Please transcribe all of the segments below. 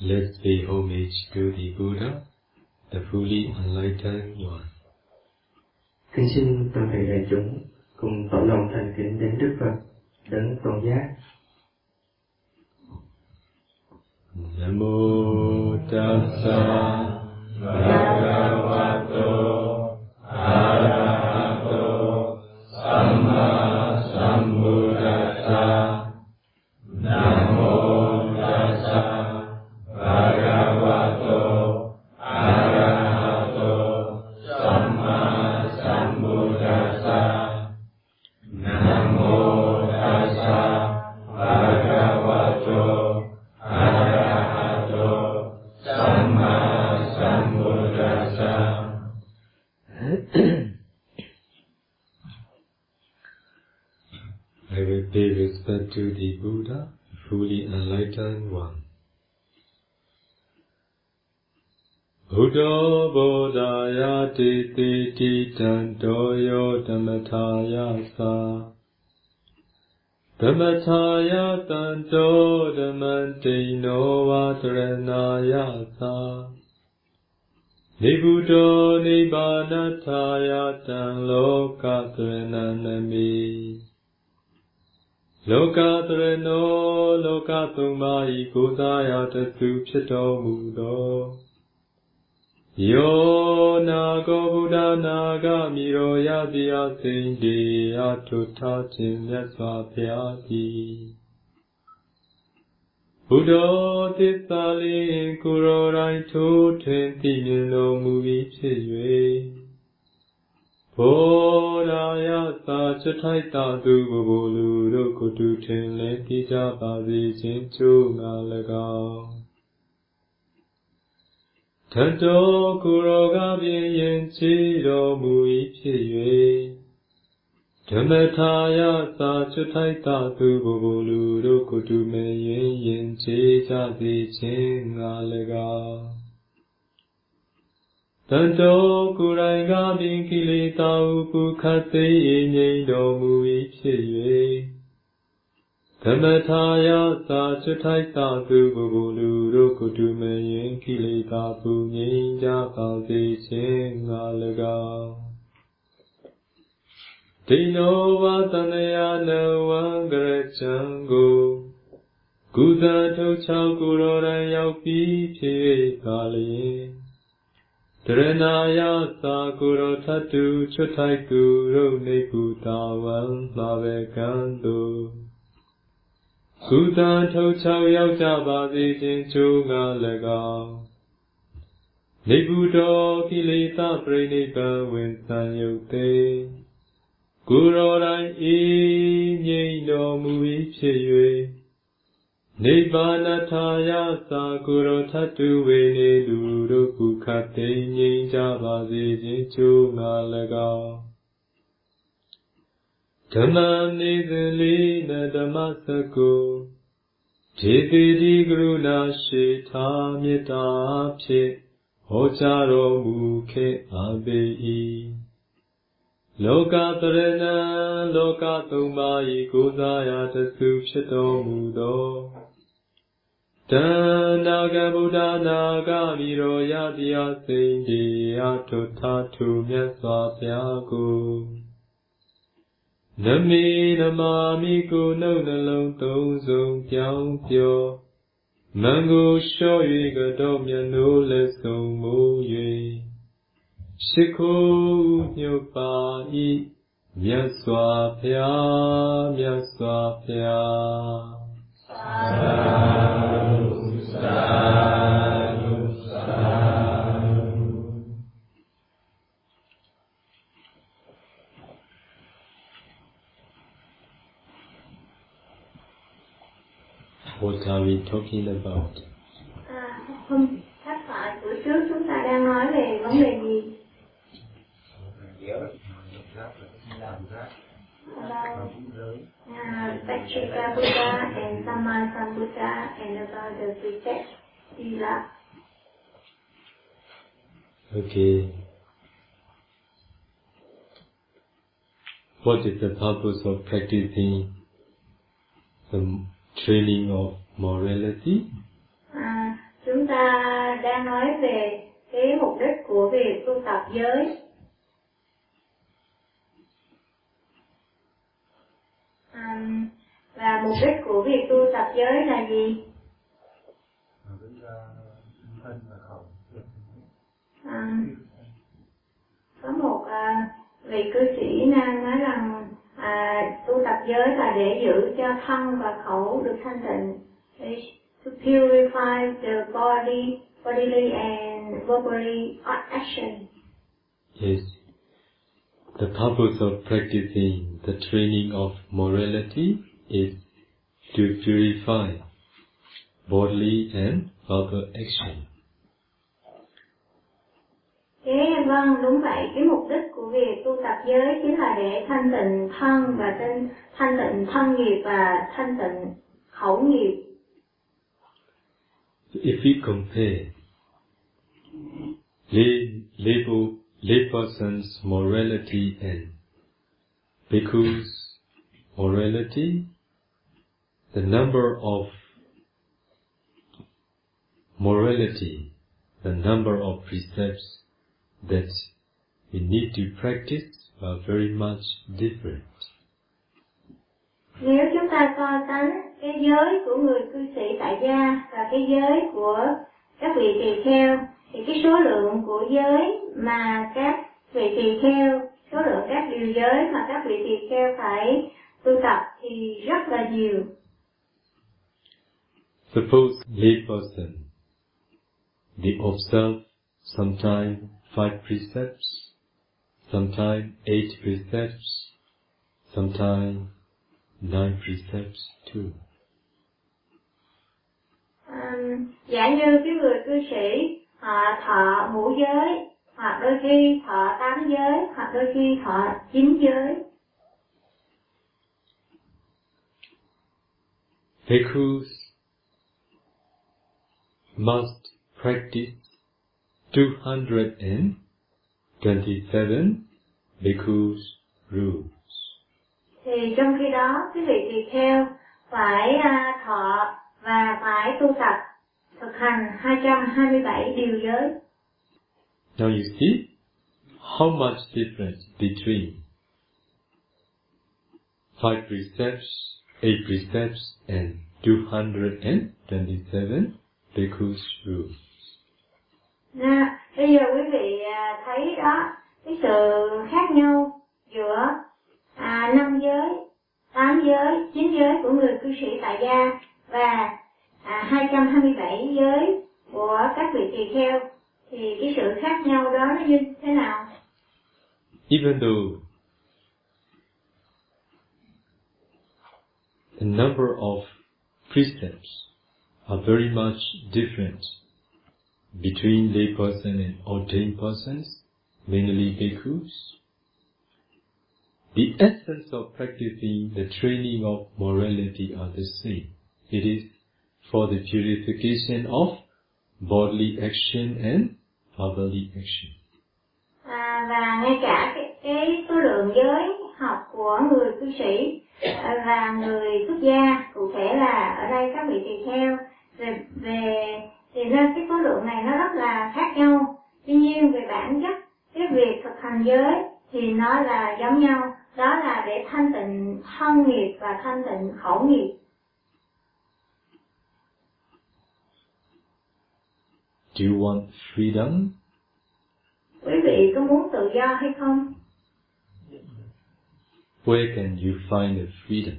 Let's pay homage to the Buddha, the fully enlightened one. Kính xin toàn thể đại chúng cùng tỏ lòng thành kính đến Đức Phật, đấng toàn giác. Namo tassa bhagavato Titi Titanto Yo Dhammataya Sa Dhammataya Tanto Dhammantino Vadaranaya Sa Nibuddho Nibbanataya Tan Lokathrananami လောကတရနောလောကသုံးပါးဤကိုးစားရာတသူဖြစ်တော်မူသောယော ထုထားခြင်းမြတ်စွာဘုရားသည်ဘုဒ္ဓသစ္စာလေးကိုရောတိုင်းထိုးထွင်းသိမြင်တော်မူပြီးဖြစ်၍ဘောရာယသာချထိုက်တာသူဘဘလူတို့ကိုတူထင်လဲသိကြပါစေခြင်းကျိုးငါ၎င်းထတော်ကိုရောကပြင်းရင်ချီတော်မူ၏ဖြစ်၍ ဓမ္မထာယသာချထိုက်တာသူဘဘလူတို့ကိုတူမဲရင်ရင်ချီကြစေခြင်းငါ၎င်းတန်တော်ကိုယ်တိုင်ကပင်ကိလေသာဥပုခတ်သိငြိမ်တော်မူ၏ဖြစ်၍ဓမ္မထာယသာချထိုက်သာသူဘဘလူတို့ကိုတူမရင်ကိလေသာပူငြိမ်ကြပါစေခြင်းငါ၎င်း ဒိနောဝသနယနဝံကရချံကိုကုသထုတ်ချောက်ကိုယ်တော်တိုင်ရောက်ပြီးဖြစ်၍ပါလျင်တရဏာယသာကိုရောထတုချွတ်ထိုက်သူတို့နေကုတာဝံမှာပဲကံသူကုသထုတ်ချောက်ရောက်ကြပါစေခြင်းချိုးငါ၎င်းနေကုတော်ကိလေသာပြိနိဗ္ဗာန်ဝင်ဆံယုတ်သေး ကိုရောတိုင်းဤငြိမ်တော်မူ၏ဖြစ်၍နိဗ္ဗာနထာယသာကိုရောထတုဝေနေလူတို့ကုခတ်သိငြိမ်းကြပါစေခြင်းကျိုးငါ၎င်းဓမ္မနေစဉ်လေးနဓမ္မစကုခြေတိတိကရုဏာရှိထားမေတ္တာဖြင့်ဟောကြားတော်မူခဲ့အပေ၏ လောကတရဏံလောကသုံးပါးဤကိုးစားရာတစုဖြစ်တော်မူသောတဏ္ဍာကဗုဒ္ဓနာဂမိရောယတိယစိန်ဒီအထုထာထုမြတ်စွာဘုရားကိုနမေနမာမိကိုနှုတ်နှလုံးသုံးစုံပြောင်းပြောမံကိုလျှော့၍ကတော့မျက်နှိုးလက်ဆုံးမူ၍ Shikho Nyupai Vyaswapya Vyaswapya Sadhu Sadhu Sadhu What are we talking about? Uh, Sila. Okay. What is the purpose of practicing the training of morality? À, chúng về cái mục đích của việc tu tập giới. Um, và mục đích của việc tu tập giới là gì? À, có một à, vị cư sĩ nam nói rằng à, tu tập giới là để giữ cho thân và khẩu được thanh tịnh to purify the body bodily and verbally action Yes. The purpose of practicing the training of morality is to purify bodily and verbal action. Thế vâng, đúng vậy, cái mục đích của việc tu tập giới chính là để thanh tịnh thân và thanh, thanh tịnh thân nghiệp và thanh tịnh khẩu nghiệp. If we compare lay, lay, lay person's morality and bhikkhu's morality, the number of morality, the number of precepts that we need to practice are very much different. Nếu chúng ta so sánh cái giới của người cư sĩ tại gia và cái giới của các vị tỳ kheo thì cái số lượng của giới mà các vị tỳ kheo, số lượng các điều giới mà các vị tỳ kheo phải tu tập thì rất là nhiều. Suppose lay person, they observe sometimes five precepts, sometimes eight precepts, sometimes nine precepts too. Um, giả như cái người cư sĩ họ thọ ngũ giới hoặc đôi khi thọ tám giới hoặc đôi khi thọ chín giới Bhikkhus must practice 227 bhikkhus rules. thì trong khi đó cái vị tỳ kheo phải à, thọ và phải tu tập thực hành 227 điều giới. Now you see how much difference between five precepts, eight precepts, and 227 bhikkhus rules. Nha, bây giờ quý vị à, thấy đó cái sự khác nhau giữa à, năm giới, tám giới, chín giới của người cư sĩ tại gia và à, 227 giới của các vị tỳ kheo thì cái sự khác nhau đó nó như thế nào? Even though the number of precepts are very much different between lay person and ordained persons, mainly bhikkhus, the essence of practicing the training of morality are the same. It is for the purification of bodily action and verbally action. À, và ngay cả cái, số lượng giới học của người cư sĩ và người xuất gia cụ thể là ở đây các vị tỳ kheo về về thì nên cái số lượng này nó rất là khác nhau. Tuy nhiên về bản chất cái việc thực hành giới thì nó là giống nhau. Đó là để thanh tịnh thân nghiệp và thanh tịnh khẩu nghiệp. Do you want freedom? quý vị có muốn tự do hay không? Where can you find the freedom?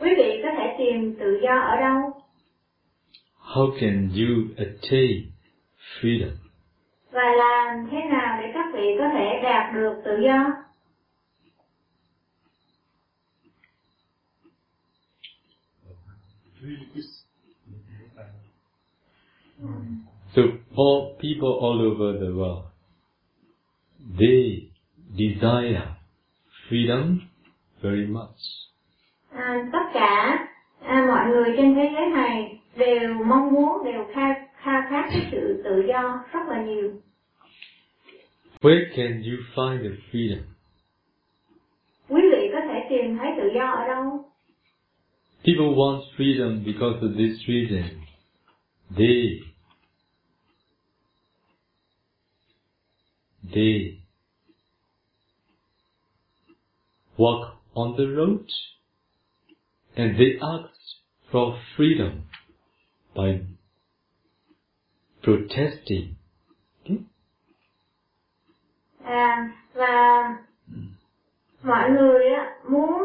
quý vị có thể tìm tự do ở đâu How can you attain freedom? và làm thế nào để các vị có thể đạt được tự do So all people all over the world, they desire freedom very much. à, tất cả à, mọi người trên thế giới này đều mong muốn đều khao khao khát cái sự tự do rất là nhiều Where can you find the freedom? quý vị có thể tìm thấy tự do ở đâu People want freedom because of this reason. They they walk on the road and they ask for freedom by protesting. Okay? à, và mọi người á, muốn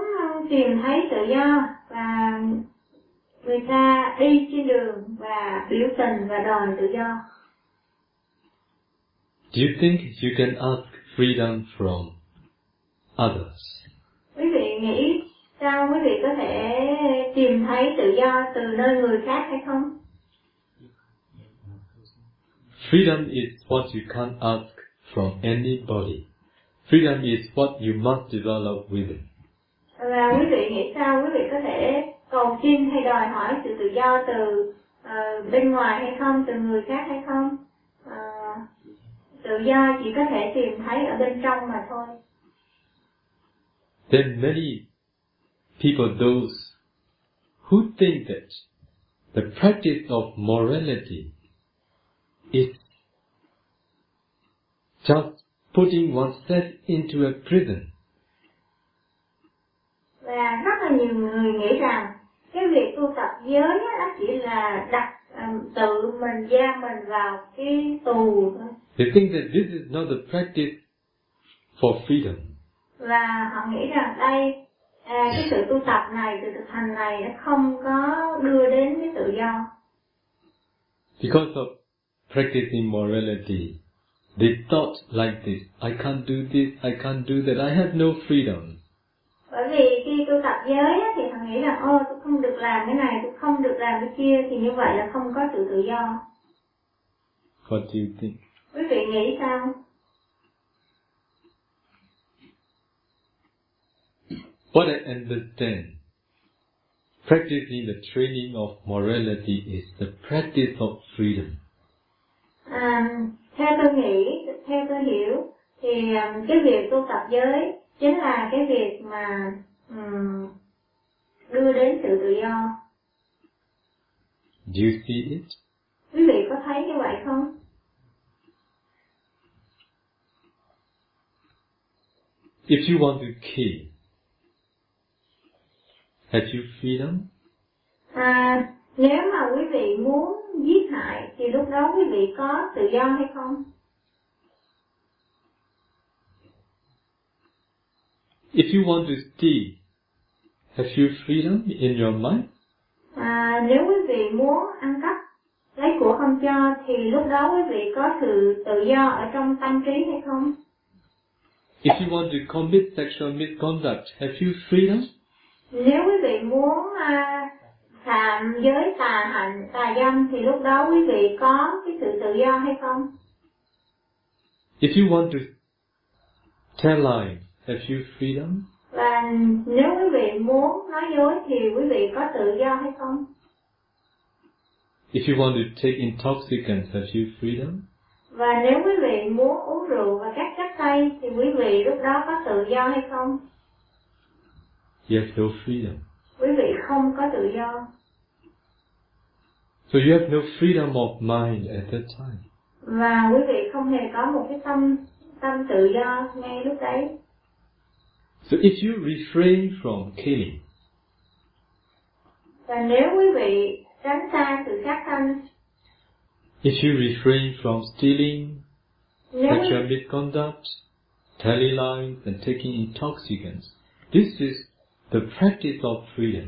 tìm thấy tự do và người ta đi trên đường và biểu tình và đòi tự do Do you think you can ask freedom from others? quý vị nghĩ sao quý vị có thể tìm thấy tự do từ nơi người khác hay không Freedom is what you can't ask from anybody. Freedom is what you must develop within. và quý vị nghĩ sao quý vị có thể cầu xin hay đòi hỏi sự tự do từ ờ, bên ngoài hay không từ người khác hay không Ờ, tự do chỉ có thể tìm thấy ở bên trong mà thôi Then many people, those who think that the practice of morality is just putting oneself into a prison. và rất là nhiều người nghĩ rằng cái việc tu tập giới á, nó chỉ là đặt ừm, tự mình giam mình vào cái tù thôi They think that this is not the practice for freedom. và họ nghĩ rằng đây à, cái sự tu tập này sự thực hành này nó không có đưa đến cái tự do Because of practicing morality, they thought like this, I can't do this, I can't do that, I have no freedom. bởi vì khi tu tập giới á, thì họ nghĩ rằng ô tôi không được làm cái này tôi không được làm cái kia thì như vậy là không có sự tự do What do you think? quý vị nghĩ sao What I understand, practicing the training of morality is the practice of freedom. À, theo tôi nghĩ theo tôi hiểu thì um, cái việc tu tập giới chính là cái việc mà ừm, đưa đến sự tự do Do you see it? quý vị có thấy như vậy không If you want to kill, have you freedom? à, nếu mà quý vị muốn giết hại thì lúc đó quý vị có tự do hay không If you want to steal, have you freedom in your mind? à, nếu quý vị muốn ăn cắp lấy của không cho thì lúc đó quý vị có sự tự do ở trong tâm trí hay không If you want to commit sexual misconduct, have you freedom? nếu quý vị muốn à, phạm giới tà hạnh tà dâm thì lúc đó quý vị có cái sự tự do hay không If you want to tell lies, have you freedom? và nếu quý vị muốn nói dối thì quý vị có tự do hay không If you want to take intoxicants, have you freedom? và nếu quý vị muốn uống rượu và các chất tây thì quý vị lúc đó có tự do hay không You have no freedom. Không có tự do So you have no freedom of mind at that time. và quý vị không hề có một cái tâm tâm tự do ngay lúc đấy So if you refrain from killing, và nếu quý vị tránh xa sự sát sanh if you refrain from stealing, nếu sexual misconduct, telling lies, and taking intoxicants, this is the practice of freedom.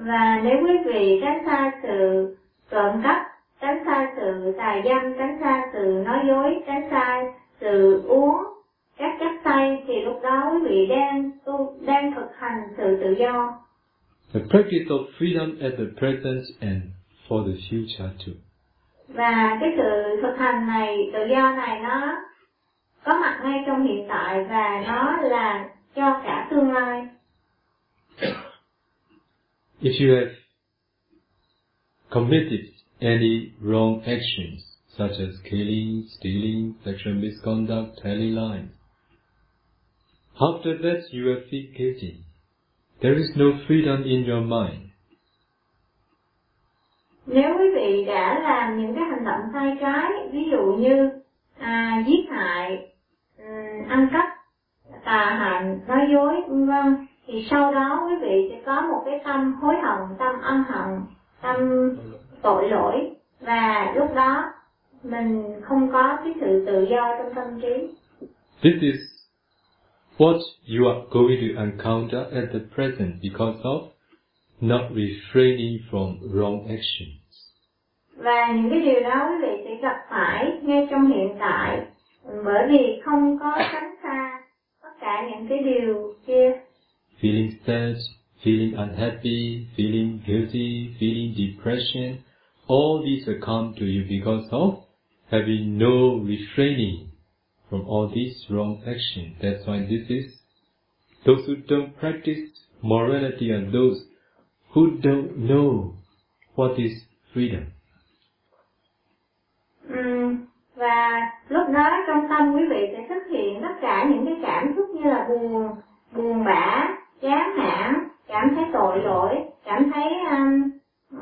Và nếu quý vị tránh xa sự trộm cắp tránh xa sự tà dâm tránh xa sự nói dối tránh xa sự uống các chất tây thì lúc đó quý vị đang tu đang thực hành sự tự do The practice of freedom at the present and for the future too. và cái sự thực hành này tự do này nó có mặt ngay trong hiện tại và nó là cho cả tương lai If you have committed any wrong actions, such as killing, stealing, sexual misconduct, telling lies, after that you have feel guilty. There is no freedom in your mind. nếu quý vị đã làm những cái hành động sai trái ví dụ như à, giết hại ăn cắp tà hạnh nói dối vân vân thì sau đó quý vị sẽ có một cái tâm hối hận tâm ân hận tâm tội lỗi. Và lúc đó mình không có cái sự tự do trong tâm trí. This is what you are going to encounter at the present because of not refraining from wrong actions. và những cái điều đó quý vị sẽ gặp phải ngay trong hiện tại. Bởi vì không có tránh xa tất cả những cái điều kia Feeling sad, feeling unhappy, feeling guilty, feeling depression, all these will come to you because of having no refraining from all these wrong actions. That's why this is those who don't practice morality are those who don't know what is freedom. Và lúc đó trong tâm quý vị sẽ xuất hiện tất cả những cái cảm xúc như là buồn buồn bã chán nản cảm thấy tội lỗi cảm thấy um,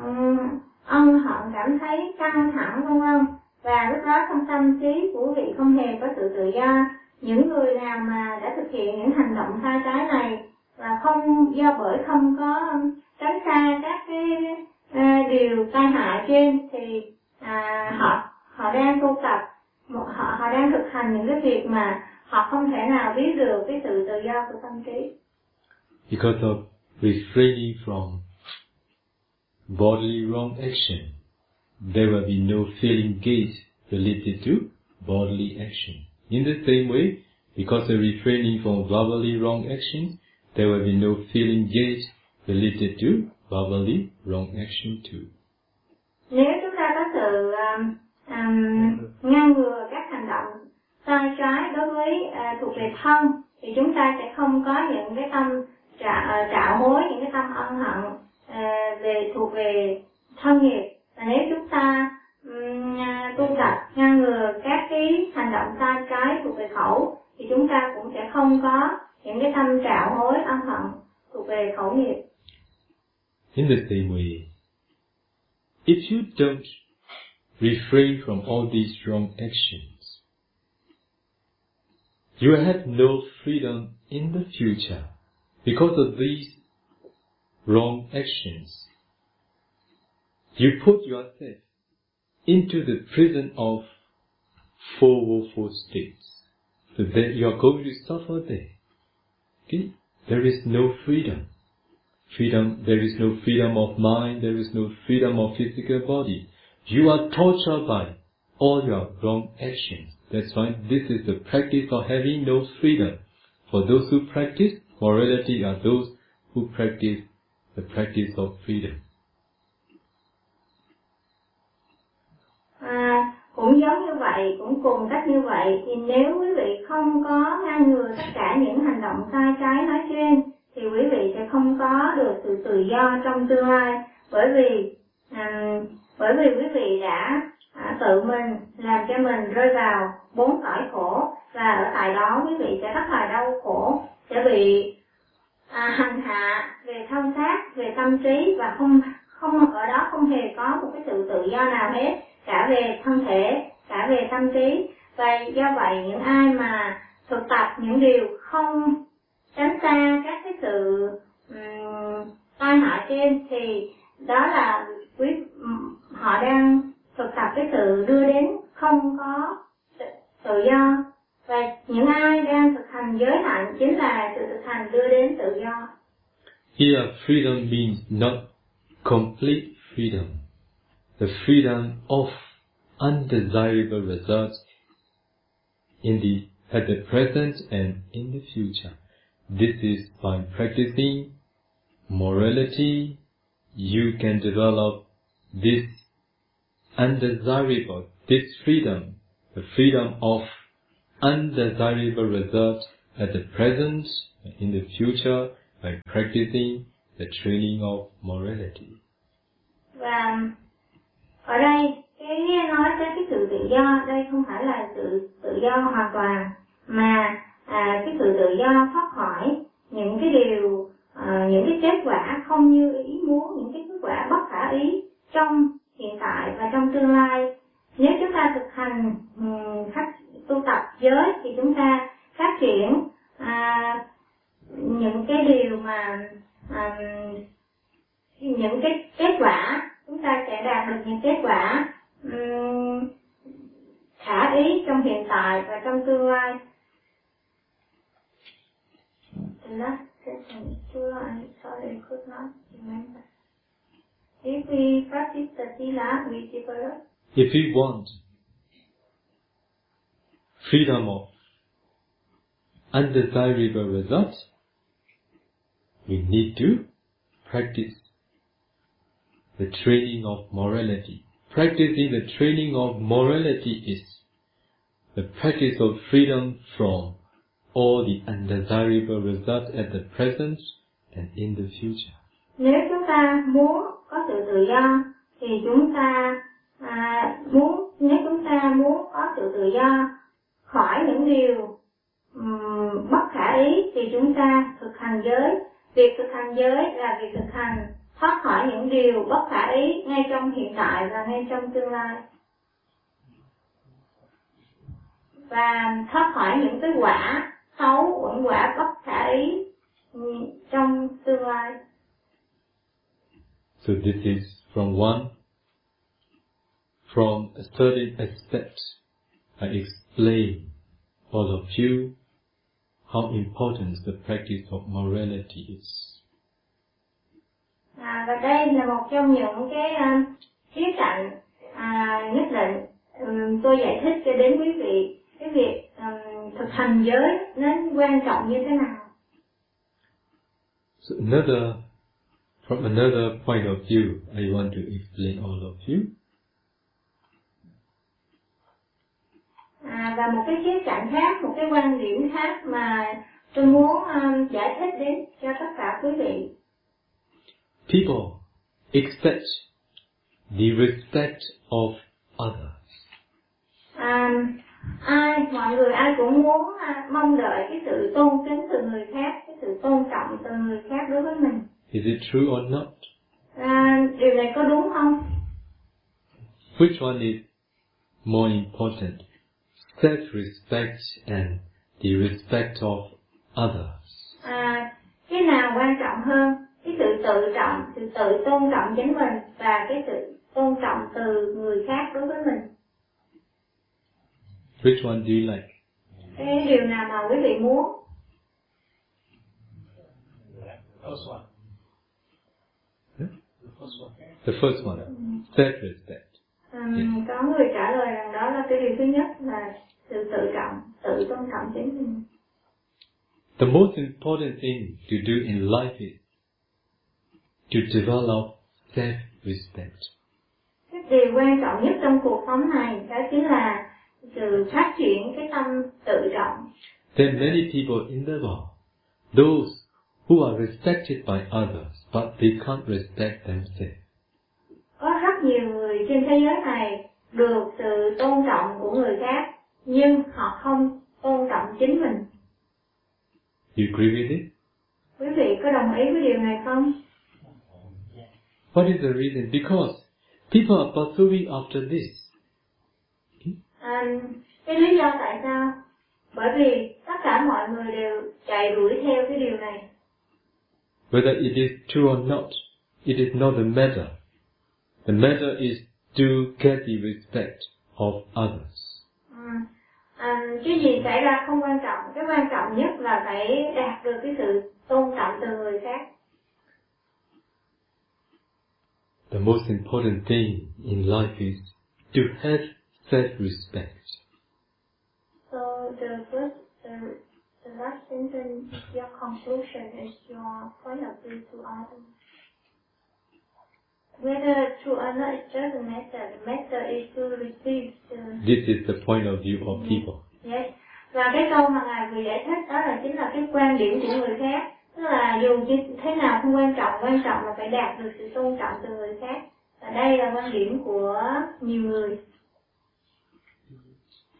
um, ân hận cảm thấy căng thẳng vân vân. Và lúc đó trong tâm trí của vị không hề có sự tự do. Những người nào mà đã thực hiện những hành động sai trái này và không do bởi không có um, tránh xa các cái à, điều tai hại trên thì à, họ họ đang tu tập. Một họ họ đang thực hành những cái việc mà họ không thể nào biết được cái sự tự do của tâm trí. Because of refraining from bodily wrong action, there will be no feeling gate related to bodily action. In the same way, because of refraining from verbally wrong action, there will be no feeling gate related to verbally wrong action too. nếu chúng ta có sự um, um, ngăn ngừa các hành động sai trái đối với uh, thuộc về thân thì chúng ta sẽ không có những cái tâm trả, ờ, uh, trạo hối những cái tâm ân hận ờ, về thuộc về thân nghiệp. Và nếu chúng ta um, tu tập ngăn ngừa các cái hành động sai trái thuộc về khẩu thì chúng ta cũng sẽ không có những cái tâm trạo hối ân hận thuộc về khẩu nghiệp. In the same way, if you don't refrain from all these wrong actions, you have no freedom in the future. Because of these wrong actions. You put yourself into the prison of four woeful states. Then you are going to suffer there. Okay? There is no freedom freedom, there is no freedom of mind, there is no freedom of physical body. You are tortured by all your wrong actions. That's why this is the practice of having no freedom. For those who practice morality are those who practice the practice of freedom. À, cũng giống như vậy, cũng cùng cách như vậy thì nếu quý vị không có ngăn ngừa tất cả những hành động sai trái nói trên thì quý vị sẽ không có được sự tự do trong tương lai bởi vì um, bởi vì quý vị đã à, tự mình làm cho mình rơi vào bốn cõi khổ và ở tại đó quý vị sẽ rất là đau khổ sẽ bị à, hành hạ về thân xác về tâm trí và không không ở đó không hề có một cái sự tự do nào hết cả về thân thể cả về tâm trí. Và do vậy những ai mà thực tập những điều không tránh xa các cái sự um, tai hại trên thì đó là quý ừ, họ đang thực tập cái sự đưa đến không có tự, tự do và những ai đang thực hành giới hạn chính là sự thực hành đưa đến tự do Here freedom means not complete freedom. The freedom of undesirable results in the at the present and in the future. This is by practicing morality, you can develop this undesirable, this freedom, the freedom of undesirable results at the present in the future by practicing the training of morality. và ở đây cái nói tới cái sự tự do đây không phải là sự tự do hoàn toàn mà à, cái sự tự do thoát khỏi những cái điều à, những cái kết quả không như ý muốn những cái kết quả bất khả ý trong hiện tại và trong tương lai. Nếu chúng ta thực hành phát tu tập giới thì chúng ta phát triển à, những cái điều mà à, những cái kết quả chúng ta sẽ đạt được những kết quả um, khả ý trong hiện tại và trong tương lai. Sorry, could not remember. If we practice the sila, we develop. If we want freedom of undesirable results, we need to practice the training of morality. Practicing the training of morality is the practice of freedom from all the undesirable results at the present and in the future. Nếu chúng ta muốn có sự tự do, thì chúng ta à, muốn nếu chúng ta muốn có sự tự do khỏi những điều um, bất khả ý thì chúng ta thực hành giới. Việc thực hành giới là việc thực hành thoát khỏi những điều bất khả ý ngay trong hiện tại và ngay trong tương lai. Và thoát khỏi những cái quả xấu, những quả bất khả ý trong tương lai. So this is from one, from a certain aspect, I explain all of you how important the practice of morality is. À, và đây là một trong những cái uh, khía cạnh à, nhất định um, tôi giải thích cho đến quý vị cái việc um, thực hành giới nó quan trọng như thế nào. So another, from another point of view, I want to explain all of you. À, và một cái khía cạnh khác, một cái quan điểm khác mà tôi muốn um, giải thích đến cho tất cả quý vị. People expect the respect of others. À, ai mọi người ai cũng muốn à, mong đợi cái sự tôn kính từ người khác, cái sự tôn trọng từ người khác đối với mình. Is it true or not? À, điều này có đúng không? Which one is more important? Self-respect and the respect of others. À, cái nào quan trọng hơn? Cái sự tự trọng, sự tự tôn trọng chính mình và cái sự tôn trọng từ người khác đối với mình. Which one do you like? Cái điều nào mà quý vị muốn? First one. The first one. Self-respect. Ừm, có người trả lời rằng đó là cái điều thứ nhất là sự tự trọng, tự tôn trọng chính mình. The most important thing to do in life is to develop self-respect. Cái điều quan trọng nhất trong cuộc sống này đó chính là sự phát triển cái tâm tự trọng. There are many people in the world, those who are respected by others, but they can't respect themselves. Có rất nhiều người trên thế giới này được sự tôn trọng của người khác, nhưng họ không tôn trọng chính mình. You agree with it? Quý vị có đồng ý với điều này không? What is the reason? Because people are pursuing after this. À, cái lý do tại sao? Bởi vì tất cả mọi người đều chạy đuổi theo cái điều này. Whether it is true or not, it is not the matter. The matter is to get the respect of others. Ừ. À, cái gì xảy ra không quan trọng, cái quan trọng nhất là phải đạt được cái sự tôn trọng từ người khác. The most important thing in life is to have self-respect. So the first, the, the last sentence, your conclusion is your point of view to others. Whether true or not, it doesn't matter. The matter is to receive the This is the point of view of people. Yes. Và cái câu mà Ngài vừa giải thích đó là chính là cái quan điểm của người khác. Tức là dù như thế nào không quan trọng, quan trọng là phải đạt được sự tôn trọng từ người khác. Và đây là quan điểm của nhiều người.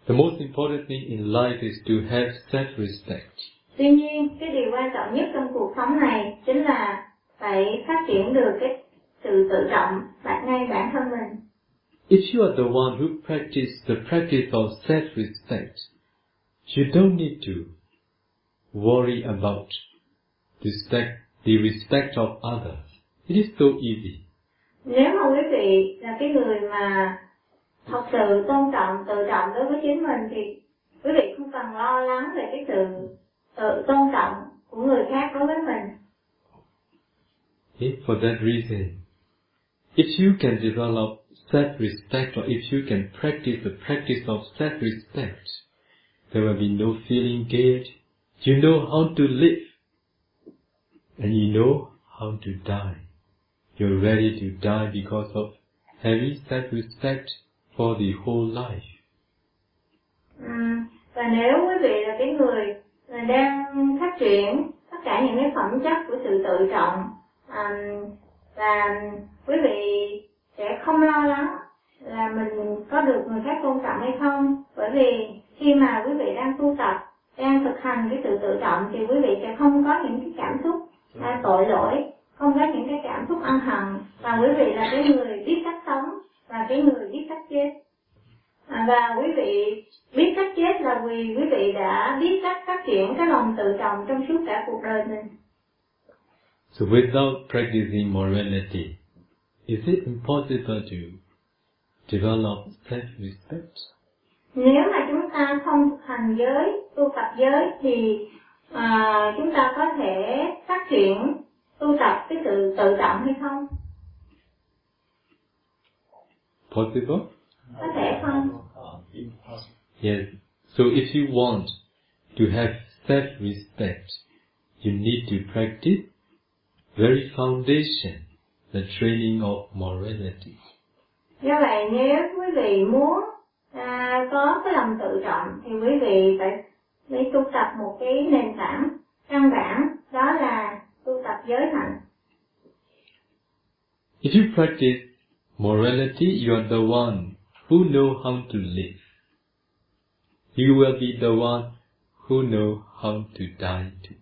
The most important thing in life is to have self-respect. Tuy nhiên, cái điều quan trọng nhất trong cuộc sống này chính là phải phát triển được cái sự tự trọng bản ngay bản thân mình. If you are the one who practice the practice of self-respect, you don't need to worry about respect, the respect of others. It is so easy. Nếu mà quý vị là cái người mà thật sự tôn trọng, tự trọng đối với chính mình thì quý vị không cần lo lắng về cái sự tự tôn trọng của người khác đối với mình Okay? For that reason, if you can develop self-respect or if you can practice the practice of self-respect, there will be no feeling guilt. You know how to live and you know how to die. You're ready to die because of having self-respect for the whole life. À, và nếu quý vị là cái người đang phát triển tất cả những cái phẩm chất của sự tự trọng ừm, và quý vị sẽ không lo lắng là mình có được người khác tôn trọng hay không. Bởi vì khi mà quý vị đang tu tập đang thực hành cái sự tự trọng thì quý vị sẽ không có những cái cảm xúc à, tội lỗi không có những cái cảm xúc ân hận. Và quý vị là cái người biết cách sống và cái người biết cách chết. À, và quý vị biết cách chết là vì quý vị đã biết cách phát triển cái lòng tự trọng trong suốt cả cuộc đời mình. So without practicing morality, is it impossible to develop self-respect? nếu mà chúng ta không thực hành giới tu tập giới thì à, chúng ta có thể phát triển tu tập cái sự tự trọng hay không Possible? Impossible. Yes. So if you want to have self-respect, you need to practice very foundation, the training of morality. do vậy nếu quý vị muốn à, có cái lòng tự trọng thì quý vị phải phải tu tập một cái nền tảng căn bản đó là tu tập giới hạnh If you practice morality, you are the one who know how to live. You will be the one who know how to die too.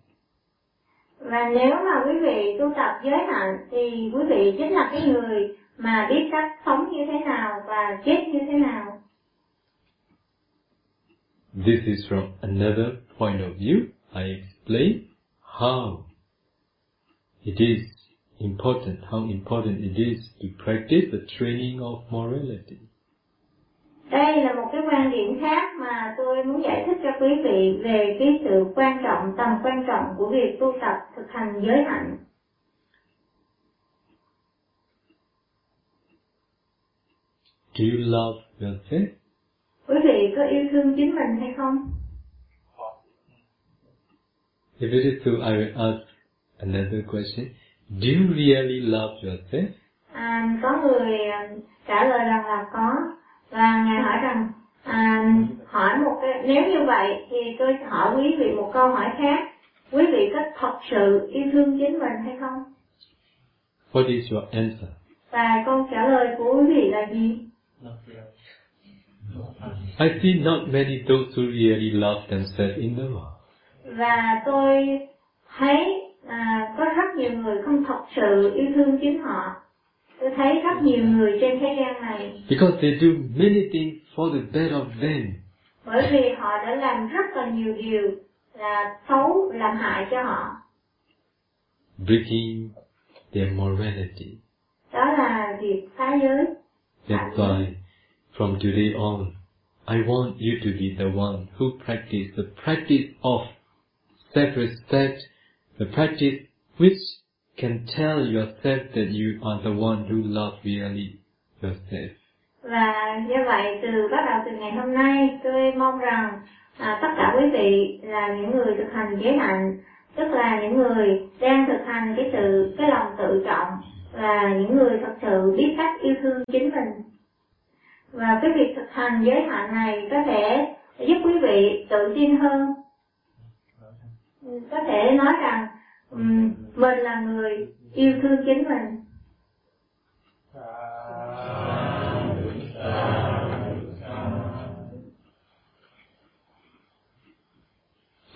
và nếu mà quý vị tu tập giới hạnh thì quý vị chính là cái người mà biết cách sống như thế nào và chết như thế nào This is from another point of view. I explain how it is important, how important it is to practice the training of morality. đây là một cái quan điểm khác mà tôi muốn giải thích cho quý vị về cái sự quan trọng tầm quan trọng của việc tu tập thực hành giới hạnh Do you love yourself? quý vị có yêu thương chính mình hay không If it is so, I will ask another question. Do you really love yourself? à, có người à, trả lời rằng là có và ngài hỏi rằng à, hỏi một cái nếu như vậy thì tôi hỏi quý vị một câu hỏi khác quý vị có thật sự yêu thương chính mình hay không What is your answer? và câu trả lời của quý vị là gì. I see not many those who really love themselves in the world. và tôi thấy à, có rất nhiều người không thật sự yêu thương chính họ. Tôi thấy rất nhiều người trên thế gian này. Because they do many things for the best of them. bởi vì họ đã làm rất là nhiều điều là xấu làm hại cho họ. Breaking their morality. đó là việc phá giới. That's why from today on, I want you to be the one who practice the practice of self-respect, the practice which can tell yourself that you are the one who loves really yourself. và như vậy từ bắt đầu từ ngày hôm nay tôi mong rằng à, tất cả quý vị là những người thực hành giới hạnh tức là những người đang thực hành cái sự cái lòng tự trọng và những người thật sự biết cách yêu thương chính mình và cái việc thực hành giới hạnh này có thể giúp quý vị tự tin hơn có thể nói rằng ừm, mình là người yêu thương chính mình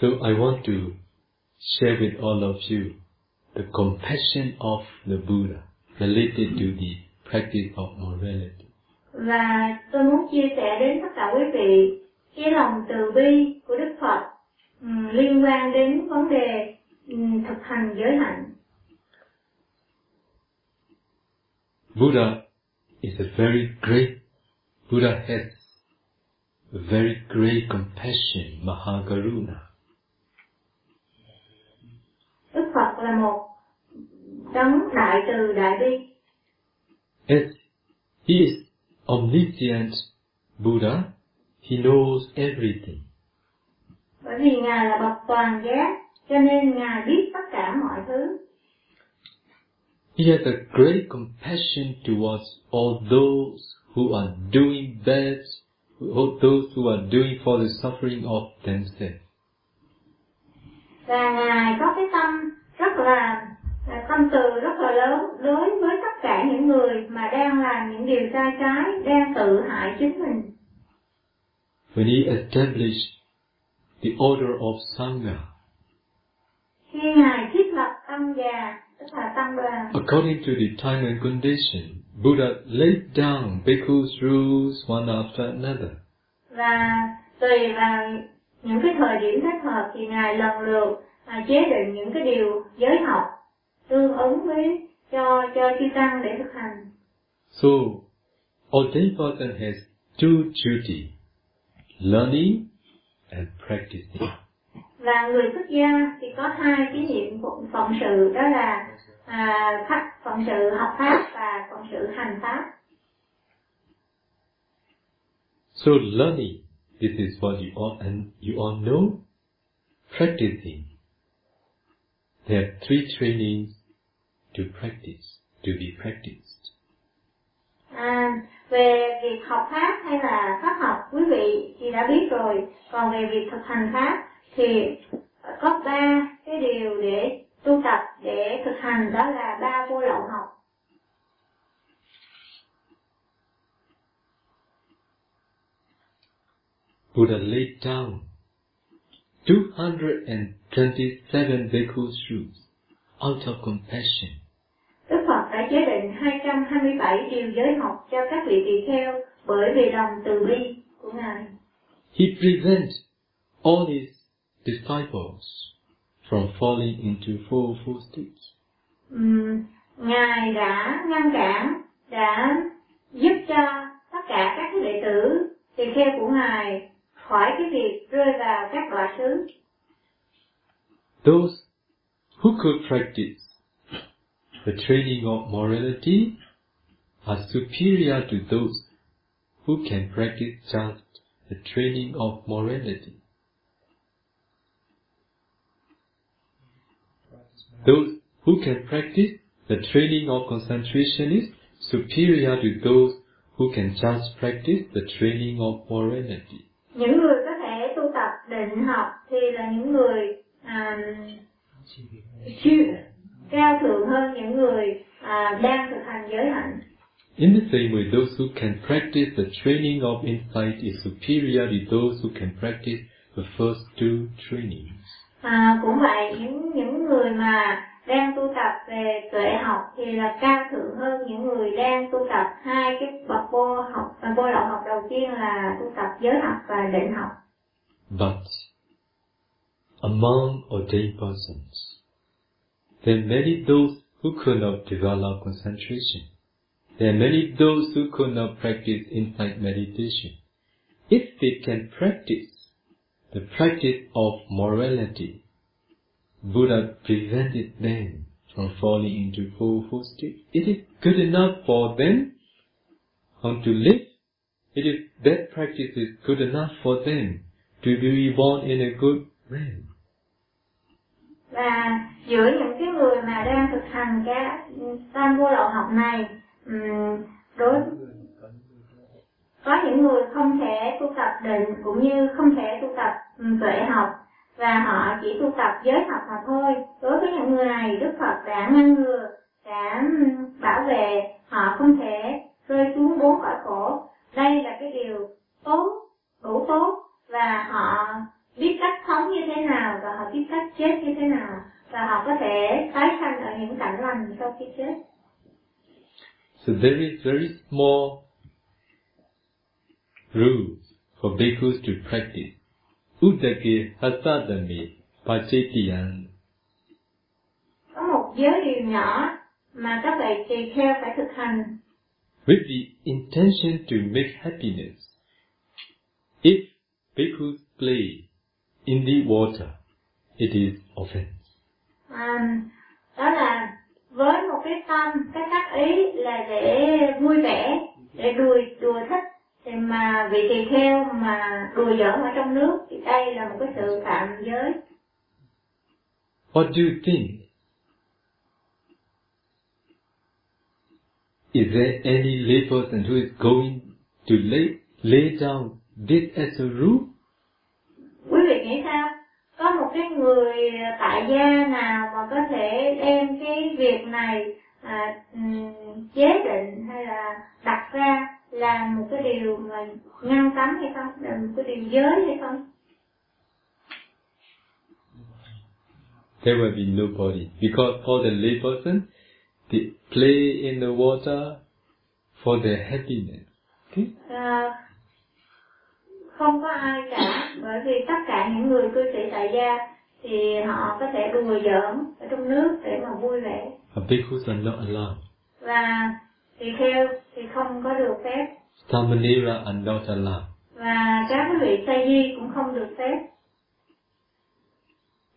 So I want to share with all of you the compassion of the Buddha related to the practice of morality. và tôi muốn chia sẻ đến tất cả quý vị cái lòng từ bi của Đức Phật liên quan đến vấn đề ừm, thực hành giới hạnh. Buddha is a very great, Buddha has very great compassion, Mahakaruna. Đức Phật là một đấng đại từ đại bi As he is omniscient Buddha, he knows everything. Bởi vì ngài là bậc toàn giác cho nên ngài biết tất cả mọi thứ He has a great compassion towards all those who are doing bad, all those who are doing for the suffering of themselves. và ngài có cái tâm rất là, là tâm từ rất là lớn đối với tất cả những người mà đang làm những điều sai trái đang tự hại chính mình When he established the order of Sangha, khi ngài thiết lập tăng già tức là tăng đoàn. According to the time and condition, Buddha laid down bhikkhus rules one after another. và tùy vào những cái thời điểm thích hợp thì ngài lần lượt à, chế định những cái điều giới học tương ứng với cho cho chư tăng để thực hành. So, ordained person has two duty, learning and practicing. và người xuất gia thì có hai cái nhiệm vụ phận sự đó là à, pháp phận sự học pháp và phận sự hành pháp So learning, this is what you all and you all know. Practicing. There are three trainings to practice, to be practiced. à, về việc học pháp hay là pháp học, quý vị thì đã biết rồi còn về việc thực hành pháp thì có ba cái điều để tu tập, để thực hành, đó là ba vô lậu học Buddha laid down 227 bhikkhus shoes out of compassion. Chế định 227 điều giới học cho các vị tỳ kheo bởi vì lòng từ bi của Ngài. He prevents all his disciples from falling into four four states. Ừm, Ngài đã ngăn cản, đã giúp cho tất cả các cái đệ tử tỳ kheo của Ngài khỏi cái việc rơi vào các đọa xứ. Those who could practice the training of morality are superior to those who can practice just the training of morality. Those who can practice the training of concentration is superior to those who can just practice the training of morality. Những người có thể tu tập định học thì là những người um, à, siêu cao thượng hơn những người à, đang thực hành giới hạnh. In the same way, those who can practice the training of insight is superior to those who can practice the first two trainings. À, cũng vậy những những người mà đang tu tập về tuệ học thì là cao thượng hơn những người đang tu tập hai cái bậc vô học à, vô lậu học đầu tiên là tu tập giới học và định học But among ordained persons, there are many those who could not develop concentration. There are many those who could not practice insight meditation. If they can practice the practice of morality, Buddha prevented them from falling into fourfold state. It is good enough for them how to live. It is that practice is good enough for them to be reborn in a good realm. Và giữa những cái người mà đang thực hành cái tam vô lậu học này đối có những người không thể tu tập định cũng như không thể tu tập tuệ học. Và họ chỉ tu tập giới học mà thôi. Đối với những người này, đức phật đã ngăn ngừa, đã bảo vệ. Họ không thể rơi xuống bốn cõi khổ. Đây là cái điều tốt, đủ tốt. Và họ biết cách sống như thế nào và họ biết cách chết như thế nào và họ có thể tái sanh ở những cảnh lành sau khi chết So there is very small rules for bhikkhus to practice. Uddake hasadame pachetiyan. có một giới điều nhỏ mà các vị tỳ kheo phải thực hành With the intention to make happiness. If bhikkhus play in the water, it is offense. à, đó là với một cái tâm cái tác ý là để vui vẻ để đùa đùa thích thì mà vị tỳ kheo mà đùa giỡn ở trong nước thì đây là một cái sự phạm giới What do you think? Is there any layperson who is going to lay, lay down this as a rule? Quý vị nghĩ sao có một cái người tại gia nào mà có thể đem cái việc này à, chế định hay là đặt ra là một cái điều mà ngăn cấm hay không là một cái điều giới hay không There will be nobody. Because for the layperson, they play in the water for their happiness. Okay? à, không có ai cả. Bởi vì tất cả những người cư sĩ tại gia thì họ có thể đùa giỡn ở trong nước để mà vui vẻ. But bhikkhus are not allowed. và tỳ kheo thì không có được phép. Samanera are not allowed. và các quý vị sa di cũng không được phép.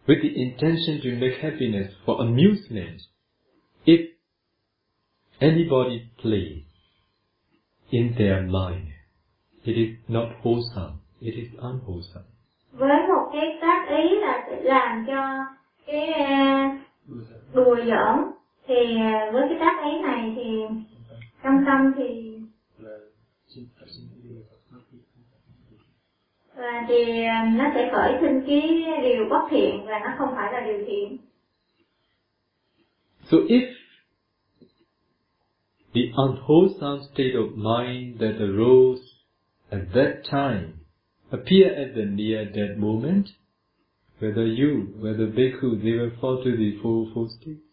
With the intention to make happiness for amusement, if anybody plays in their mind, it is not wholesome, it is unwholesome. với một cái tác ý là sẽ làm cho cái à, đùa giỡn thì à, với cái tác ý này thì trong tâm thì và thì à, nó sẽ khởi sinh cái điều bất thiện và nó không phải là điều thiện So if the unwholesome state of mind that arose at that time appear at the near death moment, whether you, whether bhikkhu, they will fall to the four four states.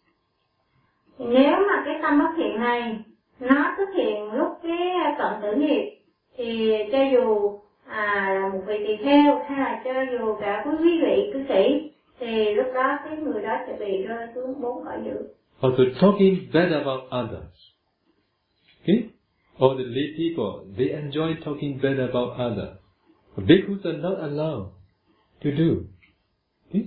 nếu mà cái tâm bất thiện này nó xuất hiện lúc cái cận tử nghiệp thì cho dù à, là một vị tỳ kheo hay là cho dù cả quý vị cư sĩ thì lúc đó cái người đó sẽ bị rơi xuống bốn cõi dữ Also talking bad about others. Okay? All the lay people, they enjoy talking bad about others. Bhikkhus are not allowed to do. Okay?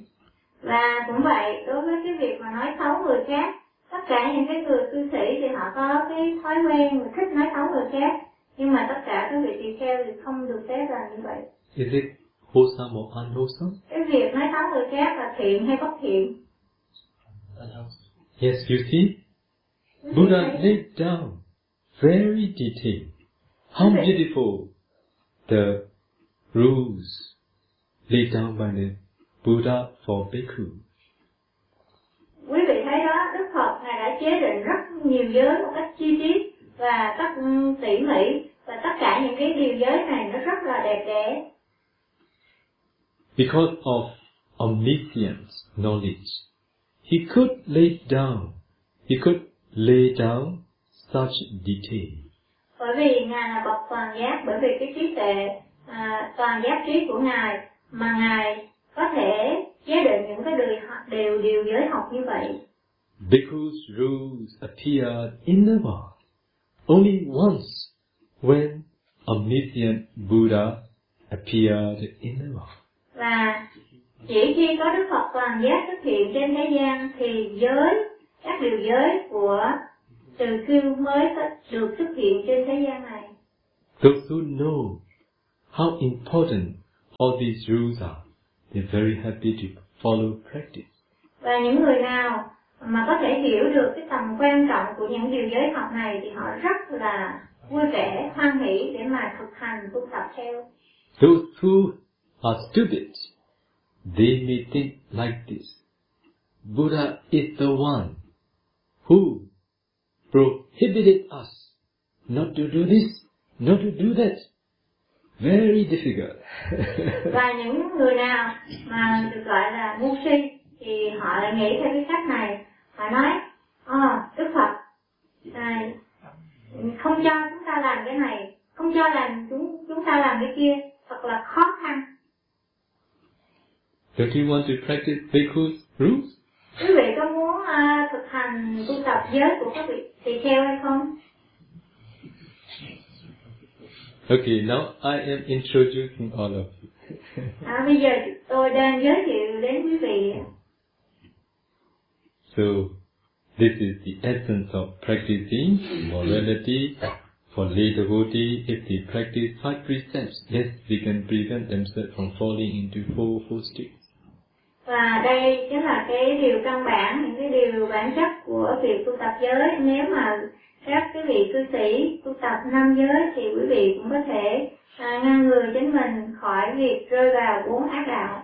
và cũng vậy đối với cái việc mà nói xấu người khác tất cả những cái người cư sĩ thì họ có cái thói quen mà thích nói xấu người khác nhưng mà tất cả các vị tỳ kheo thì không được phép làm như vậy Is it wholesome or unwholesome? cái việc nói xấu người khác là thiện hay bất thiện Yes, you see, Buddha laid down very detailed. How Okay. beautiful the rules laid down by the Buddha for bhikkhu. quý vị thấy đó đức phật ngài đã chế định rất nhiều giới một cách chi tiết và tất tỉ mỉ và tất cả những cái điều giới này nó rất là đẹp đẽ Because of omniscient knowledge, he could lay down, he could lay down such detail. bởi vì ngài là bậc toàn giác bởi vì cái trí tuệ à, toàn giác trí của ngài mà ngài có thể chế định những cái điều điều điều giới học như vậy Bhikkhu's rules appeared in the world only once when omniscient Buddha appeared in the world. và chỉ khi có đức phật toàn giác xuất hiện trên thế gian thì giới các điều giới của từ kiêu mới được xuất hiện trên thế gian này Those who know how important all these rules are, they're very happy to follow practice. và những người nào mà có thể hiểu được cái tầm quan trọng của những điều giới học này thì họ rất là vui vẻ hoan hỷ để mà thực hành tu tập theo Those who are stupid, they may think like this. Buddha is the one who prohibited us not to do this, not to do that. Very difficult. và những người nào mà được gọi là ngu si thì họ lại nghĩ theo cái cách này họ nói ờ đức phật à, không cho chúng ta làm cái này không cho làm chúng chúng ta làm cái kia thật là khó khăn Don't you want to practice Bhikkhu's rules? quý vị có muốn thực hành tu tập giới của các vị tỳ kheo hay không Okay, now I am introducing all of you. À, bây giờ tôi đang giới thiệu đến quý vị So, this is the essence of practicing morality. For lay devotee, if they practice five precepts, yes, they can prevent themselves from falling into four four states. Và đây chính là cái điều căn bản những cái điều bản chất của việc tu tập giới nếu mà các cái vị cư sĩ tu tập năm giới thì quý vị cũng có thể à, ngăn ngừa chính mình khỏi việc rơi vào bốn ác đạo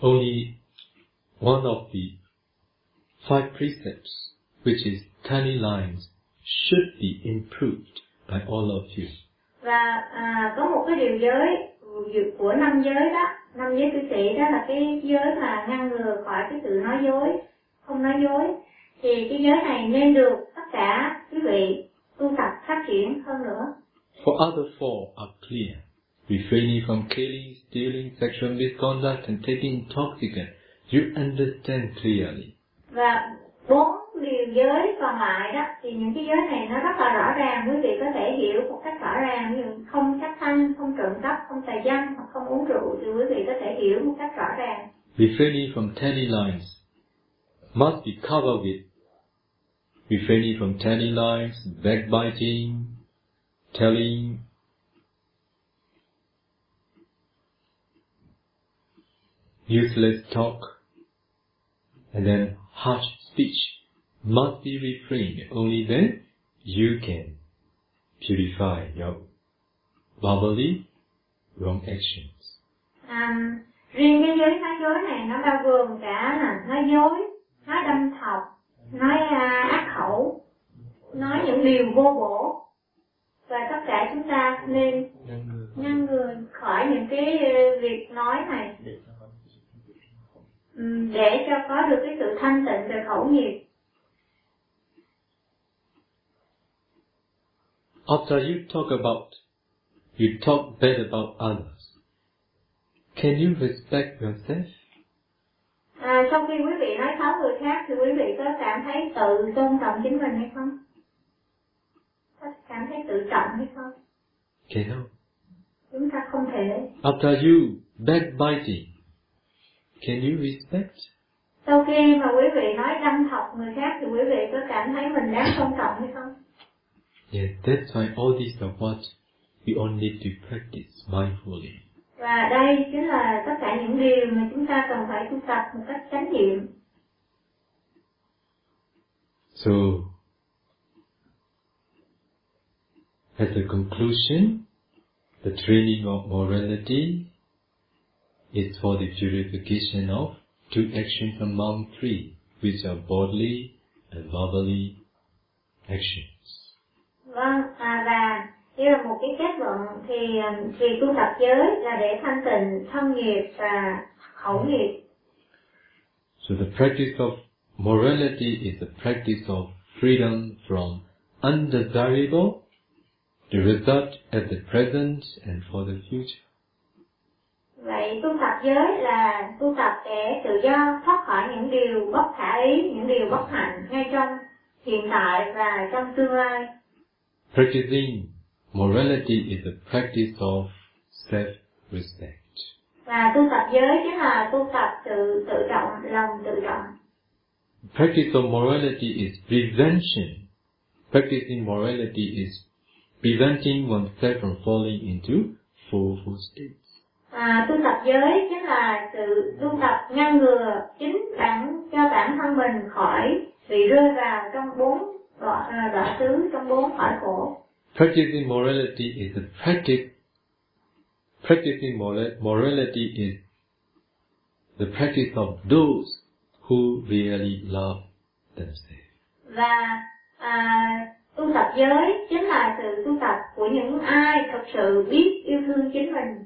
Only one of the five precepts, which is tiny lines, should be improved by all of you. và à, có một cái điều giới của năm giới đó năm giới cư sĩ đó là cái giới mà ngăn ngừa khỏi cái sự nói dối không nói dối thì cái giới này nên được tất cả quý vị tu tập phát triển hơn nữa For other four are clear. Refraining from killing, stealing, sexual misconduct, and taking intoxicant. You understand clearly. và bốn điều giới còn lại đó thì những cái giới này nó rất là rõ ràng. Quý vị có thể hiểu một cách rõ ràng ví dụ không chấp thanh không trộm cắp không tài dâm hoặc không uống rượu thì quý vị có thể hiểu một cách rõ ràng. Refraining from telling lies must be covered with refraining from telling lies, backbiting, telling, useless talk, and then harsh speech must be refrained. Only then you can purify your verbally wrong actions. à, riêng cái giới nói dối này nó bao gồm cả là nói dối nói đâm thọc nói uh, ác khẩu nói những điều vô bổ và tất cả chúng ta nên ngăn ngừa khỏi những cái ờ, việc nói này để cho có được cái sự thanh tịnh về khẩu nghiệp After you talk about, you talk bad about others. Can you respect yourself? à, sau khi quý vị nói xấu người khác thì quý vị có cảm thấy tự tôn trọng chính mình hay không có cảm thấy tự trọng hay không Cannot. chúng ta không thể After you backbiting, can you respect? sau khi mà quý vị nói đâm thọc người khác thì quý vị có cảm thấy mình đáng tôn trọng hay không Yes, that's why all these are what we all need to practice mindfully. và đây chính là tất cả những điều mà chúng ta cần phải tu tập một cách chánh niệm So, as a conclusion, the training of morality is for the purification of two actions among three, which are bodily and verbally actions. Vâng à, và như là một cái kết luận thì ừm, việc tu tập giới là để thanh tịnh thân nghiệp và khẩu nghiệp. So the practice of morality is the practice of freedom from undesirable, the result at the present and for the future. vậy tu tập giới là tu tập để tự do thoát khỏi những điều bất khả ý những điều bất hạnh ngay trong hiện tại và trong tương lai Practicing morality is the practice of self-respect. và tu tập giới chính là tu tập tự tự trọng lòng tự trọng Practice of morality is prevention. Practicing morality is preventing oneself from falling into four four states. à, tu tập giới chính là sự tu tập ngăn ngừa chính bản cho bản thân mình khỏi bị rơi vào trong bốn à, đọa xứ trong bốn cõi khổ Practicing morality is the practice. Practicing mora- morality is the practice of those who really love themselves. và à, tu tập giới chính là sự tu tập của những ai thực sự biết yêu thương chính mình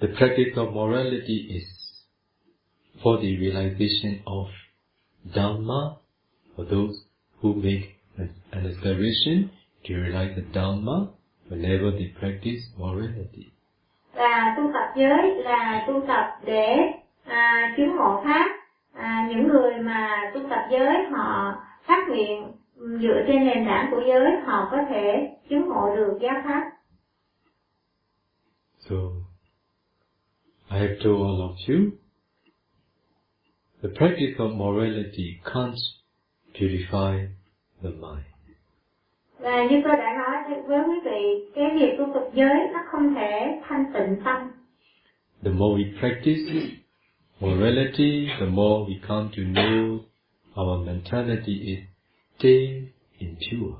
The practice of morality is for the realization of Dhamma, for those who make an, aspiration to realize the Dhamma whenever they practice morality. và tu tập giới là tu tập để à, chứng ngộ pháp à, những người mà tu tập giới họ phát nguyện dựa trên nền tảng của giới họ có thể chứng ngộ được giáo pháp So, I have told all of you, the practice of morality can't purify the mind. và như tôi đã nói với quý vị cái việc tu tập giới nó không thể thanh tịnh tâm The more we practice morality, the more we come to know our mentality is still impure.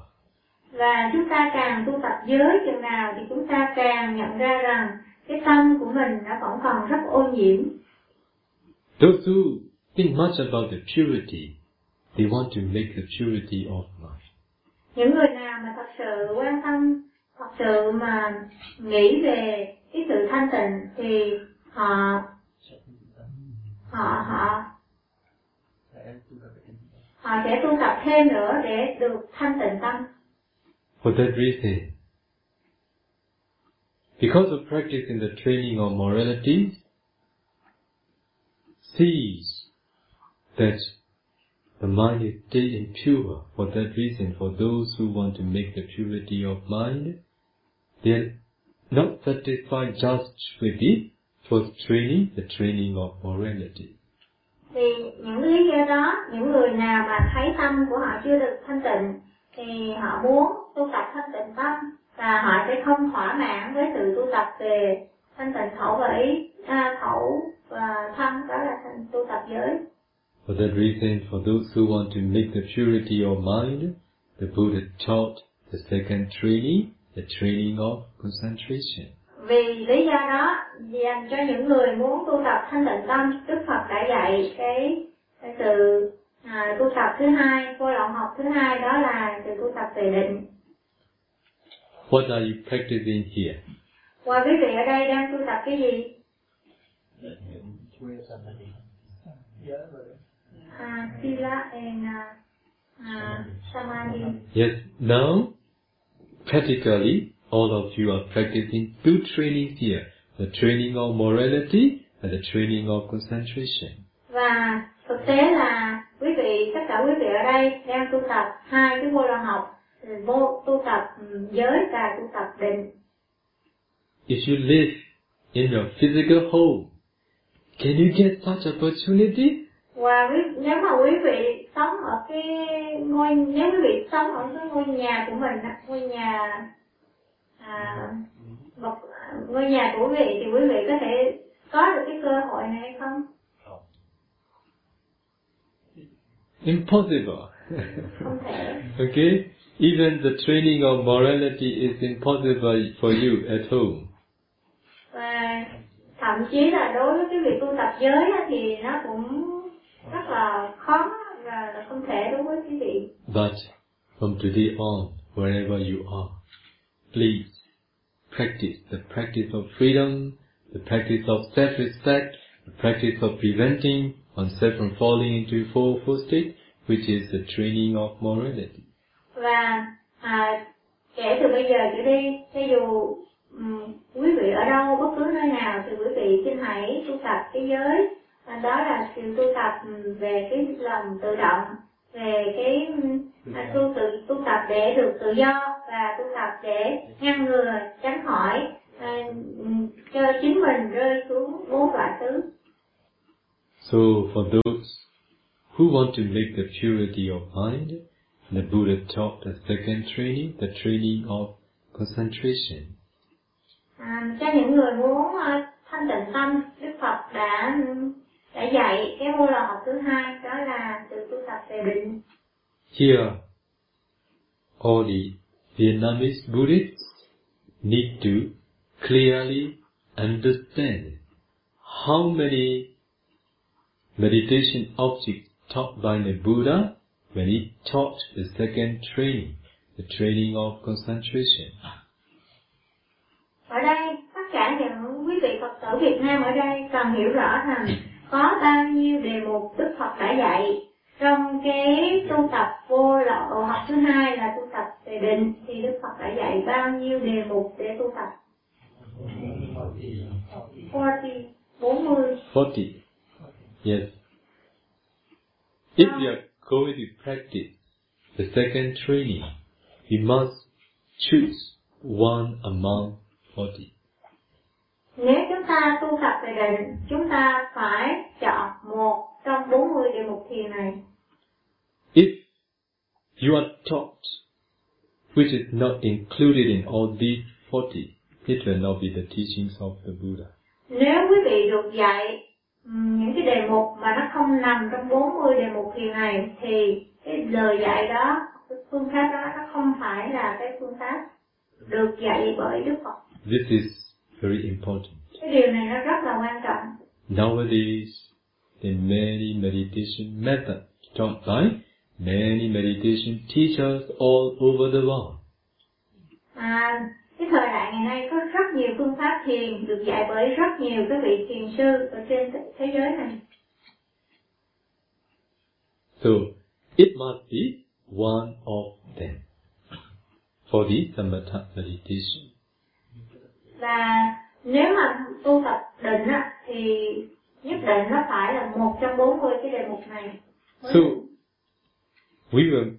và chúng ta càng tu tập giới chừng nào thì chúng ta càng nhận ra rằng cái tâm của mình nó vẫn còn rất ô nhiễm Those who think much about the purity, they want to make the purity of mind. những người nào mà thật sự quan tâm thật sự mà nghĩ về cái sự thanh tịnh thì họ họ họ sẽ tu tập thêm họ sẽ tu tập thêm nữa để được thanh tịnh tâm For that reason, because of practicing the training of morality, sees that the mind is still impure. For that reason, for those who want to make the purity of mind, they're not satisfied just with the first training, the training of morality. thì những lý do đó những người nào mà thấy tâm của họ chưa được thanh tịnh thì họ muốn tu tập thanh tịnh tâm và họ sẽ không thỏa mãn với sự tu tập về thanh tịnh khẩu và ý à, khẩu và thân đó là tu tập giới For that reason, for those who want to make the purity of mind, the Buddha taught the second training, the training of concentration. vì lý do đó dành cho những người muốn tu tập thanh tịnh tâm đức phật đã dạy cái, cái sự à, tu tập thứ hai vô lậu học thứ hai đó là sự tu tập về định What are you practicing here? và quý vị ở đây đang tu tập cái gì chui à, sila and à, samadhi Yes, now, practically, all of you are practicing two trainings here. The training of morality and the training of concentration. và thực tế là quý vị tất cả quý vị ở đây đang tu tập hai cái vô học vô tu tập giới và tu tập định If you live in your physical home, can you get such opportunity? Và quý, nếu mà quý vị sống ở cái ngôi nếu quý vị sống ở cái ngôi nhà của mình á, ngôi nhà à, một ngôi nhà của quý vị thì quý vị có thể có được cái cơ hội này hay không Impossible. okay? Even the training of morality is impossible for you at home. và thậm chí là đối với cái việc tu tập giới thì nó cũng rất là khó và là không thể đối với quý vị But from today on, wherever you are, please practice the practice of freedom, the practice of self-respect, the practice of preventing oneself from falling into fourfold state, which is the training of morality. và à, kể từ bây giờ trở đi cho dù ừm, quý vị ở đâu bất cứ nơi nào thì quý vị xin hãy tu tập cái giới đó là sự tu tập ừm, về cái lòng tự động về cái à, tu tự tu tập để được tự do và tu tập để ngăn ngừa tránh khỏi à, ừm, cho chính mình rơi xuống bốn loại thứ So for those who want to make the purity of mind, the Buddha taught the second training, the training of concentration. À, cho những người muốn à, thanh tịnh tâm, Đức Phật đã đã dạy cái vô lò học thứ hai đó là sự tu tập về định. Here, all the Vietnamese Buddhists need to clearly understand how many meditation objects taught by the Buddha when he taught the second training, the training of concentration. Ở đây tất cả những quý vị Phật tử Việt Nam ở đây cần hiểu rõ rằng có bao nhiêu đề mục Đức Phật đã dạy trong cái tu tập vô lậu học thứ hai là tu tập về định thì Đức Phật đã dạy bao nhiêu đề mục để tu tập 40 40 40. Yes. If you are going to practice the second training, you must choose one among 40. Nếu chúng ta tu tập về định, chúng ta phải chọn một trong 40 đề mục thiền này. If you are taught which is not included in all these 40, it will not be the teachings of the Buddha. Nếu quý vị được dạy những cái đề mục mà nó không nằm trong 40 đề mục thiền này thì cái lời dạy đó, cái phương pháp đó nó không phải là cái phương pháp được dạy bởi Đức Phật. This is very important. Cái điều này nó rất là quan trọng. Nowadays, there are many meditation methods taught by many meditation teachers all over the world. À, cái thời đại ngày nay có rất nhiều phương pháp thiền được dạy bởi rất nhiều các vị thiền sư ở trên thế- thế giới này. So, it must be one of them for the samatha meditation. Và nếu mà tu tập định á, thì nhất định nó phải là một trong 40 cái đề mục này. So, we will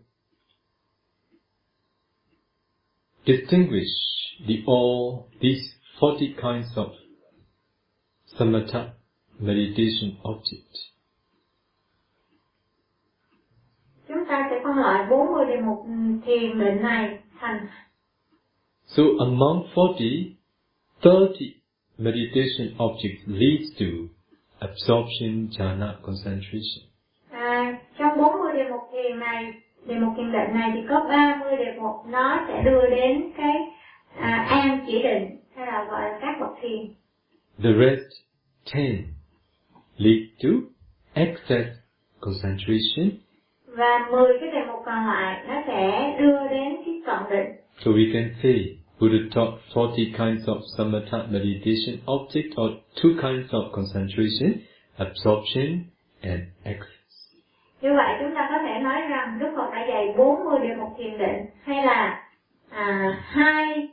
distinguish the all these 40 kinds of samatha meditation objects. Chúng ta sẽ phân loại 40 đề mục thiền định này thành So among 40, 30 meditation objects leads to absorption, jhana, concentration. à, trong 40 đề mục thiền này, đề mục thiền định này thì có 30 đề mục nó sẽ đưa đến cái à, an chỉ định hay là gọi là các bậc thiền. The rest, 10, lead to excess concentration. Và 10 cái đề mục còn lại nó sẽ đưa đến cái cận định. So we can say Buddha taught 40 kinds of samatha meditation objects or two kinds of concentration, absorption and excess. Như vậy chúng ta có thể nói rằng Đức Phật đã dạy 40 đề mục thiền định hay là à, hai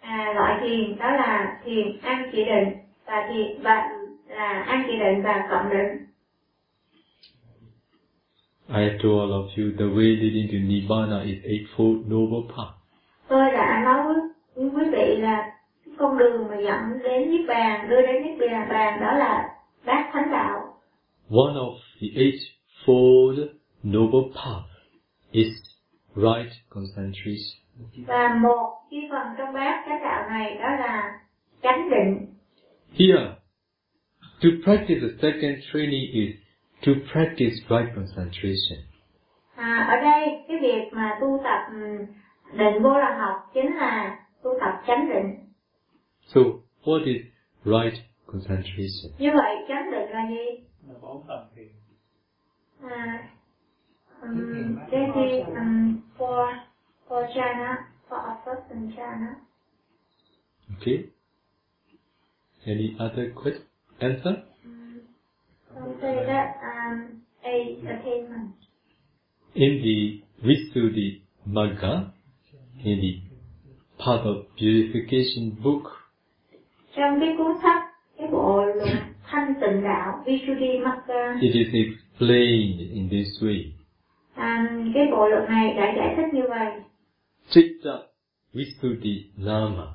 à, loại thiền đó là thiền an chỉ định và thiền và là an chỉ định và cận định. I have told all of you the way leading to Nibbana is Eightfold Noble Path. Tôi đã nói với, với quý vị là cái con đường mà dẫn đến niết bàn, đưa đến niết bàn bàn đó là bát thánh đạo. One of the Eightfold Noble Path is right concentration. Và một cái phần trong bát chánh đạo này đó là chánh định. Here, to practice the second training is to practice right concentration. À, ở đây cái việc mà tu tập định vô là học chính là tu tập chánh định. So, what is right concentration? Như vậy chánh định là gì? là bốn phần thiền À, um, đây thì um, for for jhana, for a person jhana. Okay? Any other question? Answer? Um, don't say that um, a attainment. In the Visuddhi Magga, in the path of purification book, Trong cái cuốn sách, cái bộ thanh tịnh đạo Visuddhi Magga, it is explained in this way. à, cái bộ luận này đã giải thích như vậy. Chitta Visuddhi Nama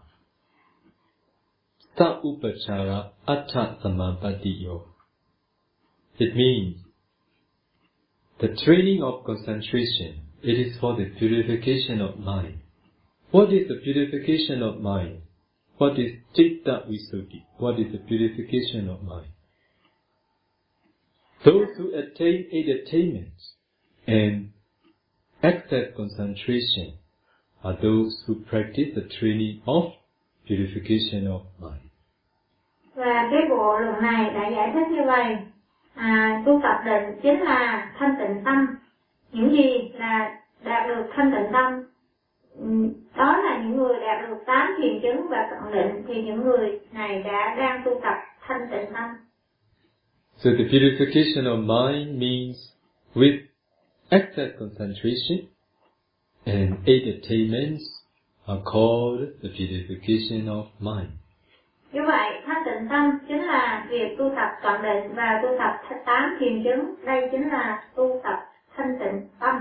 Sa Upachara Atta Samapatiyo. It means the training of concentration, it is for the purification of mind. What is the purification of mind? What is Chitta Visuddhi? What is the purification of mind? Those who attain eight attainments and excess concentration are those who practice the training of purification of mind. Và cái bộ luận này đã giải thích như vậy. À, tu tập định chính là thanh tịnh tâm. Những gì là đạt được thanh tịnh tâm? Ừm, Đó là những người đạt được tám thiền chứng và cận định thì những người này đã đang tu tập thanh tịnh tâm. So the purification of mind means with excess concentration and eight attainments are called the purification of mind. Như vậy, thanh tịnh tâm chính là việc tu tập cận định và tu tập tám thiền chứng. Đây chính là tu tập thanh tịnh tâm.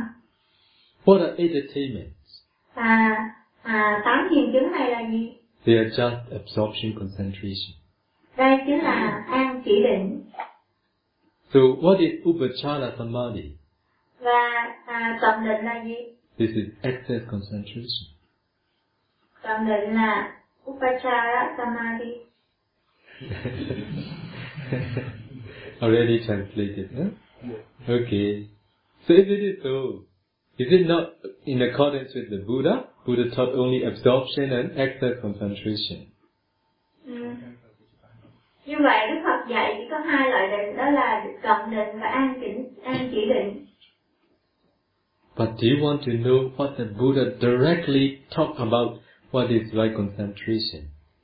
What are eight attainments? Và à, tám thiền chứng này là gì? They are just absorption concentration. chính là an chỉ định So what is Upachara Samadhi? và à, tận định là gì This is excess concentration. tận định là upachara samadhi Already translated, huh? Okay. So if it is so, is it not in accordance with the Buddha? Buddha taught only absorption and excess concentration. ừ. như vậy đức phật dạy chỉ có hai loại định đó là cận định và an chỉ an chỉ định But do you want to know what the Buddha directly talked about what is right concentration?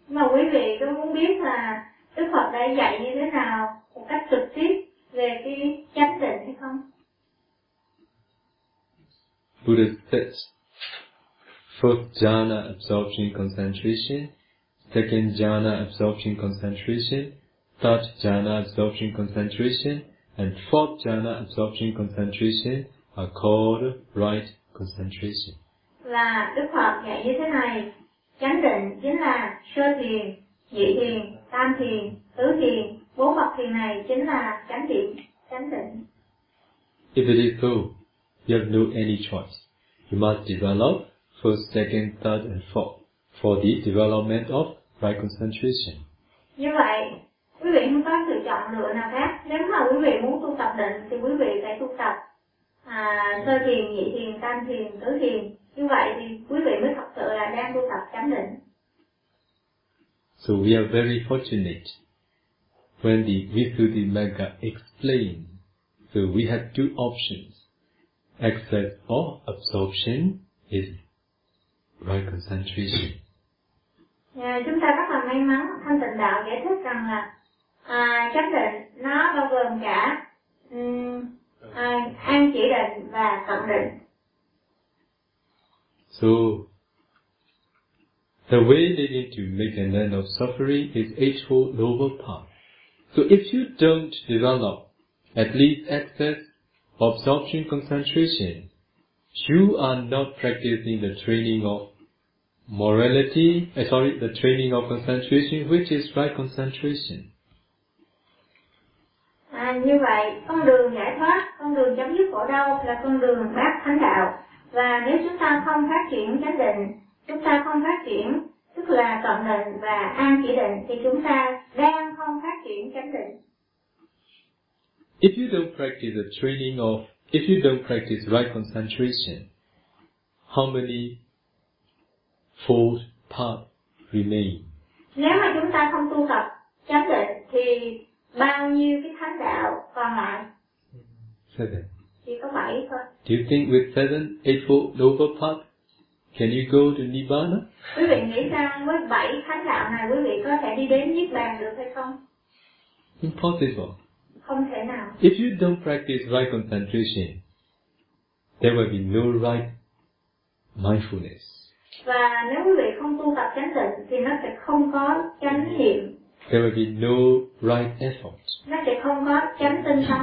mà quý vị có muốn biết là đức phật đã dạy như thế nào một cách trực tiếp về cái chánh định Buddha says, first jhana absorption concentration, second jhana absorption concentration, third jhana absorption concentration, and fourth jhana absorption concentration are called right concentration. là đức phật dạy như thế này. Chánh định chính là sơ thiền nhị thiền tam thiền tứ thiền. Bốn bậc thiền này chính là chánh định chánh định. If it is so, you have no any choice. You must develop first, second, third, and fourth for the development of right concentration. như vậy quý vị không có sự chọn lựa nào khác nếu mà quý vị muốn tu tập định thì quý vị phải tu tập à, sơ thiền nhị thiền tam thiền tứ thiền như vậy thì quý vị mới thật sự là đang tu tập chánh định So we are very fortunate when the Visuddhimagga explained. So we had two options. Excess or absorption is right concentration. À, chúng ta rất là may mắn thanh tịnh đạo giải thích rằng là à, chánh định nó bao gồm cả um, à, an chỉ định và cận định So the way leading to make an end of suffering is eightfold noble path. So if you don't develop at least excess absorption concentration, you are not practicing the training of morality, uh, sorry, the training of concentration, which is right concentration. à, như vậy con đường giải thoát con đường chấm dứt khổ đau là con đường bát thánh đạo. Và nếu chúng ta không phát triển chánh định chúng ta không phát triển tức là cận định và an chỉ định thì chúng ta đang không phát triển chánh định. If you don't practice the training of, if you don't practice right concentration, how many fold paths remain? nếu mà chúng ta không tu tập chánh định thì bao nhiêu cái thánh đạo còn lại Seven. chỉ có bảy thôi Do you think with seven, eightfold noble path, can you go to Nibbana? quý vị nghĩ rằng với bảy thánh đạo này quý vị có thể đi đến niết bàn được hay không Impossible. Không thể nào If you don't practice right concentration, there will be no right mindfulness. và nếu quý vị không tu tập chánh định thì nó sẽ không có chánh niệm There will be no right effort. nó sẽ không có chánh tinh tấn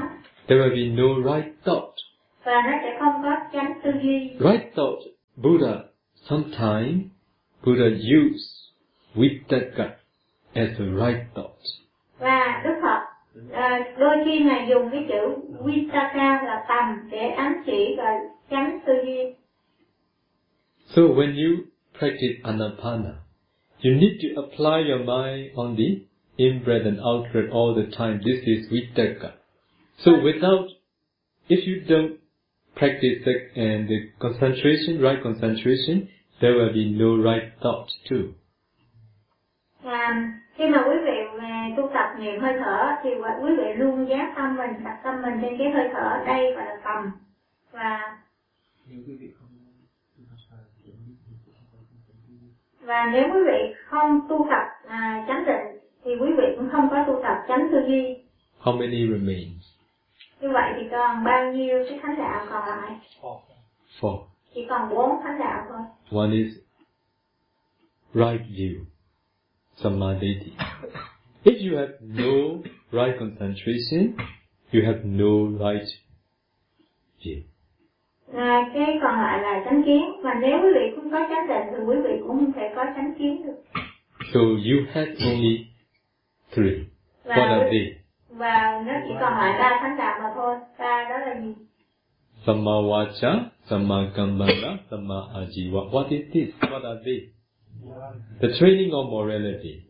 There will be no right thought. và nó sẽ không có chánh tư duy Right thought, Buddha, sometimes Buddha used vittaka as a right thought. và đức phật à, đôi khi ngài dùng cái chữ vitaka là tầm để ám chỉ và chánh tư duy So when you practice anapana, you need to apply your mind on the in-breath and out-breath all the time. This is vittaka. So without, if you don't practice the, and the concentration, right concentration, there will be no right thought too. và khi mà quý vị tu tập niệm hơi thở thì quý vị luôn giác tâm mình đặt tâm mình trên cái hơi thở đây gọi là tầm và nếu quý vị không tu tập sai thì biết thì cũng không có không có và nếu quý vị không tu tập à, chánh định thì quý vị cũng không có tu tập chánh tư duy How many remains? như vậy thì còn bao nhiêu cái thánh đạo còn lại Four. Four. chỉ còn bốn thánh đạo thôi One is right view, samadhi. If you have mm-hmm. no right concentration, you have no right view. à, cái còn lại là chánh kiến và nếu quý vị không có chánh định thì quý vị cũng không thể có chánh kiến được So you have only three. What are và they? và nó chỉ còn lại ba thánh đạo mà thôi ba đó là gì Samma Vacha, Samma Kammana, Samma Ajiva. What is this? What are they? The training of morality.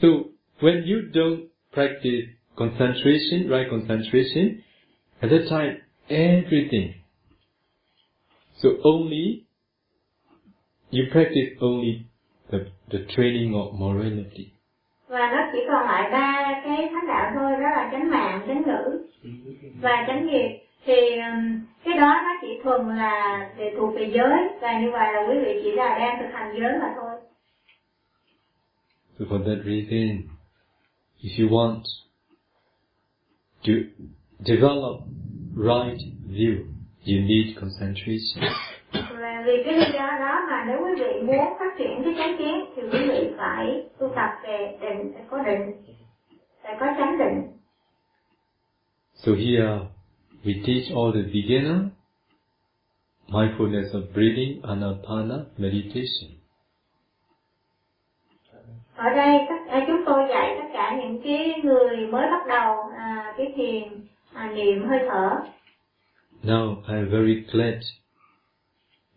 So, when you don't practice concentration, right concentration, at that time, everything. So only, you practice only the, the training of morality. và nó chỉ còn lại ba cái thánh đạo thôi đó là chánh mạng chánh ngữ và chánh nghiệp thì um, cái đó nó chỉ thuần là để thuộc về giới và như vậy là quý vị chỉ là đang thực hành giới mà thôi So for that reason, if you want to develop right view, you need concentration. và vì cái lý do đó mà nếu quý vị muốn phát triển cái chánh kiến thì quý vị phải tu tập về định phải có định phải có chánh định So here we teach all the beginner mindfulness of breathing, anapana, meditation. Ở đây tất à, chúng tôi dạy tất cả những cái người mới bắt đầu à, cái thiền à, niệm hơi thở Now I am very glad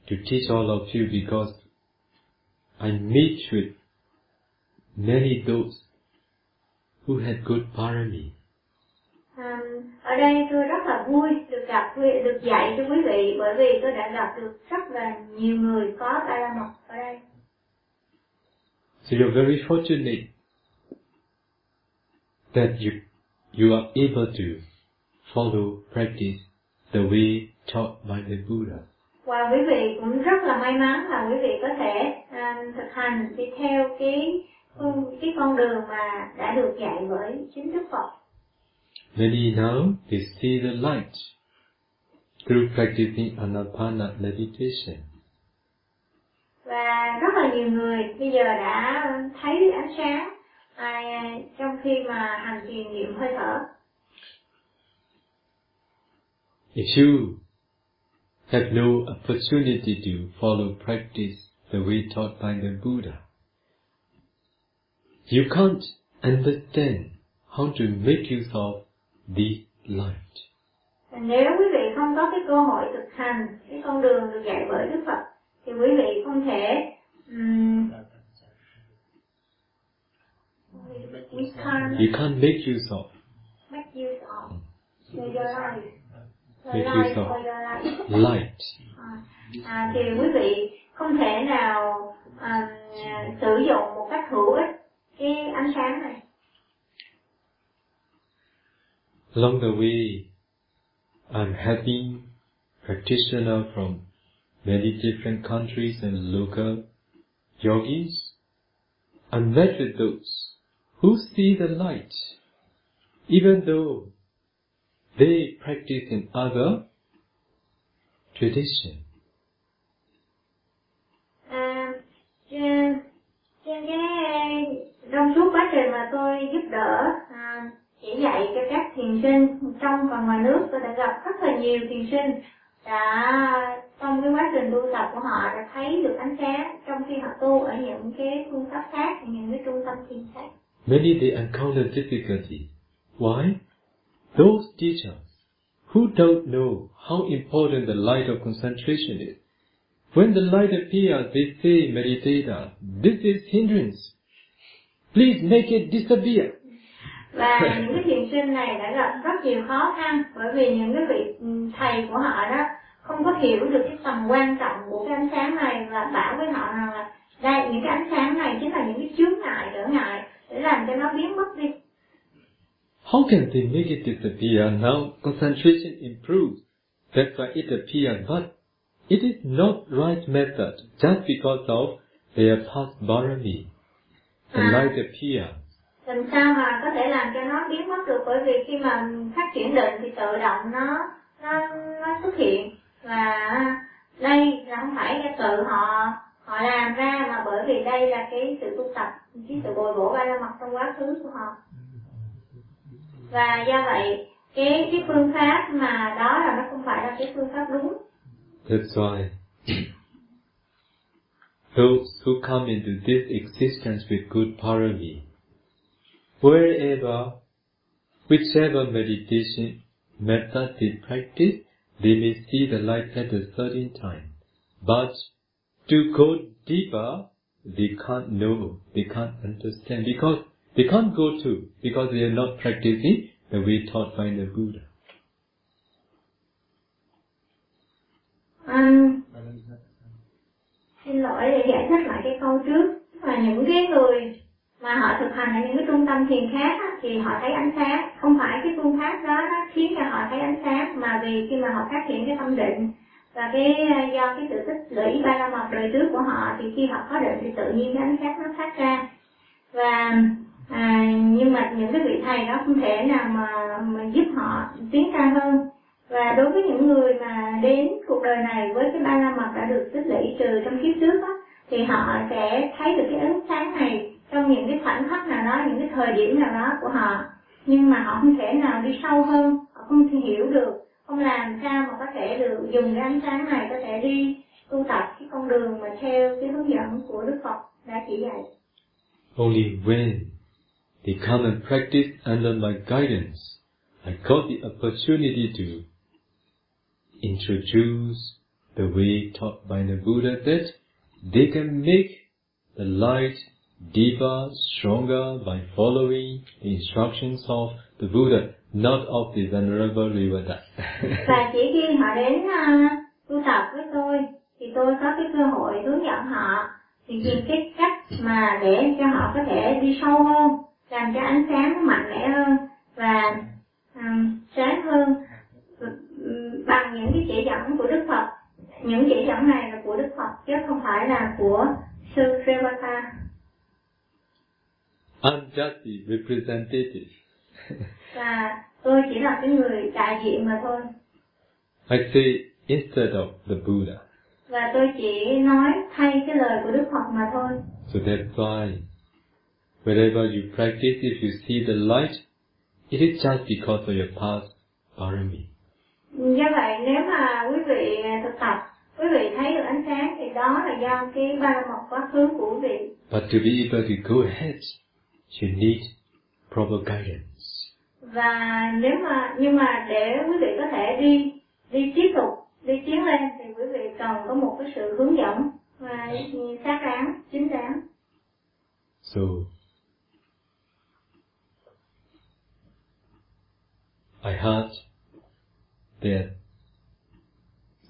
to teach all of you because I meet with many those who had good parami. À, ở đây tôi rất là vui được gặp được dạy cho quý vị bởi vì tôi đã gặp được rất là nhiều người có mật ở đây So you're very fortunate that you you are able to follow practice the way taught by the Buddha. và quý vị cũng rất là may mắn là quý vị có thể à, thực hành đi theo cái cái con đường mà đã được dạy bởi chính Đức Phật Many now they see the light through practicing anapana meditation. Và rất là nhiều người bây giờ đã thấy ánh sáng à, trong khi mà hành thiền niệm hơi thở If you have no opportunity to follow practice the way taught by the Buddha, you can't understand how to make use of this light. nếu quý vị không có cái cơ hội thực hành cái con đường được dạy bởi Đức Phật thì quý vị không thể um, we can't You can't make use of make use of your life your Make life use of. life light. à, thì quý vị không thể nào à, sử dụng một cách hữu ích cái ánh sáng này Along the way, I'm helping practitioners from many different countries and local yogis. I'm met with those who see the light, even though they practice in other tradition. À, trên, trên cái trong suốt quá trình mà tôi giúp đỡ à, chỉ dạy cho các thiền sinh trong và ngoài nước tôi đã gặp rất là nhiều thiền sinh đã trong cái quá trình tu tập của họ đã thấy được ánh sáng trong khi họ tu ở những cái phương pháp khác những cái trung tâm thiền khác Many they encounter difficulty. Why? Those teachers who don't know how important the light of concentration is. When the light appears, they say, meditator, this is hindrance. Please make it disappear. Và những cái thiền sinh này đã gặp rất nhiều khó khăn bởi vì những cái vị ừ, thầy của họ đó không có hiểu được cái tầm quan trọng của cái ánh sáng này và bảo với họ rằng là đây những cái ánh sáng này chính là những cái chướng ngại trở ngại để làm cho nó biến mất đi How can they make it disappear? Now concentration improves. That's why it appears. But it is not right method just because of their past barami. The Ah. light appears làm sao mà có thể làm cho nó biến mất được? Bởi vì khi mà phát triển định thì tự động nó nó nó xuất hiện. Và đây là không phải là tự họ họ làm ra mà bởi vì đây là cái sự tu tập cái sự bồi bổ ba la mật trong quá khứ của họ. Và do vậy cái cái phương pháp mà đó là nó không phải là cái phương pháp đúng. That's why those who come into this existence with good parami, wherever, whichever meditation method they practice, they may see the light at a certain time. But to go deeper, they can't know, they can't understand, because they can't go to, because they are not practicing the way taught by the Buddha. Um, Bà là Lisa tại sao? xin lỗi để giải thích lại cái câu trước Tức là những cái người mà họ thực hành ở những cái trung tâm thiền khác á, thì họ thấy ánh sáng. Không phải cái phương pháp đó nó khiến cho họ thấy ánh sáng mà vì khi mà họ phát hiện cái tâm định và cái ờ, do cái sự tích lũy ba la mật đời trước của họ thì khi họ có định thì tự nhiên cái ánh sáng nó phát ra. Và à, nhưng mà những cái vị thầy đó không thể nào mà, mà giúp họ tiến xa hơn. Và đối với những người mà đến cuộc đời này với cái ba la mật đã được tích lũy trừ trong kiếp trước đó, thì họ sẽ thấy được cái ánh sáng này trong những cái khoảnh khắc nào đó những cái thời điểm nào đó của họ nhưng mà họ không thể nào đi sâu hơn họ không thể hiểu được không làm sao mà có thể được dùng cái ánh sáng này có thể đi tu tập cái con đường mà theo cái hướng dẫn của Đức Phật đã chỉ dạy. Only when they come and practice under my guidance, I got the opportunity to introduce the way taught by the Buddha that they can make the light deeper, stronger by following the instructions of the Buddha, not of the Venerable Rivada. và chỉ khi họ đến uh, tu tập với tôi thì tôi có cái cơ hội hướng dẫn họ thì tìm cái cách mà để cho họ có thể đi sâu hơn làm cho ánh sáng mạnh mẽ hơn và um, sáng hơn. Bằng những cái chỉ dẫn của Đức Phật. Những chỉ dẫn này là của Đức Phật chứ không phải là của sư Revata The representative. và tôi chỉ là cái người đại diện mà thôi I say instead of the Buddha. và tôi chỉ nói thay cái lời của Đức Phật mà thôi So that's why wherever you practice, if you see the light, it is just because of your past parami. do vậy nếu mà quý vị thực tập quý vị thấy được ánh sáng thì đó là do cái ba mật quá khứ của quý vị But to be able to go ahead, you need proper guidance. và nếu mà nhưng mà để quý vị có thể đi đi tiếp tục đi tiến lên thì quý vị cần có một cái sự hướng dẫn và xác đáng chính đáng So, I heard that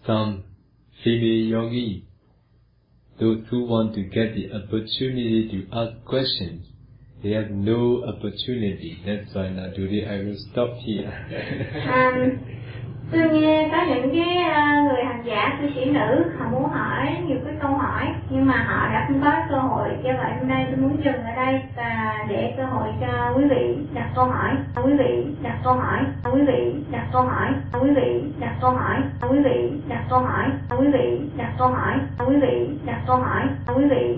some female yogi, those who want to get the opportunity to ask questions, they have no opportunity. That's why now today I will stop here. um, tôi nghe có những cái uh, người hành giả cư sĩ nữ họ muốn hỏi nhiều cái câu hỏi nhưng mà họ đã không có cơ hội. Cho vậy hôm nay tôi muốn dừng ở đây và để cơ hội cho quý vị đặt câu hỏi. Quý vị đặt câu hỏi. Quý vị đặt câu hỏi. Quý vị đặt câu hỏi. Quý vị đặt câu hỏi. Quý vị đặt câu hỏi. Quý vị đặt câu hỏi. Quý vị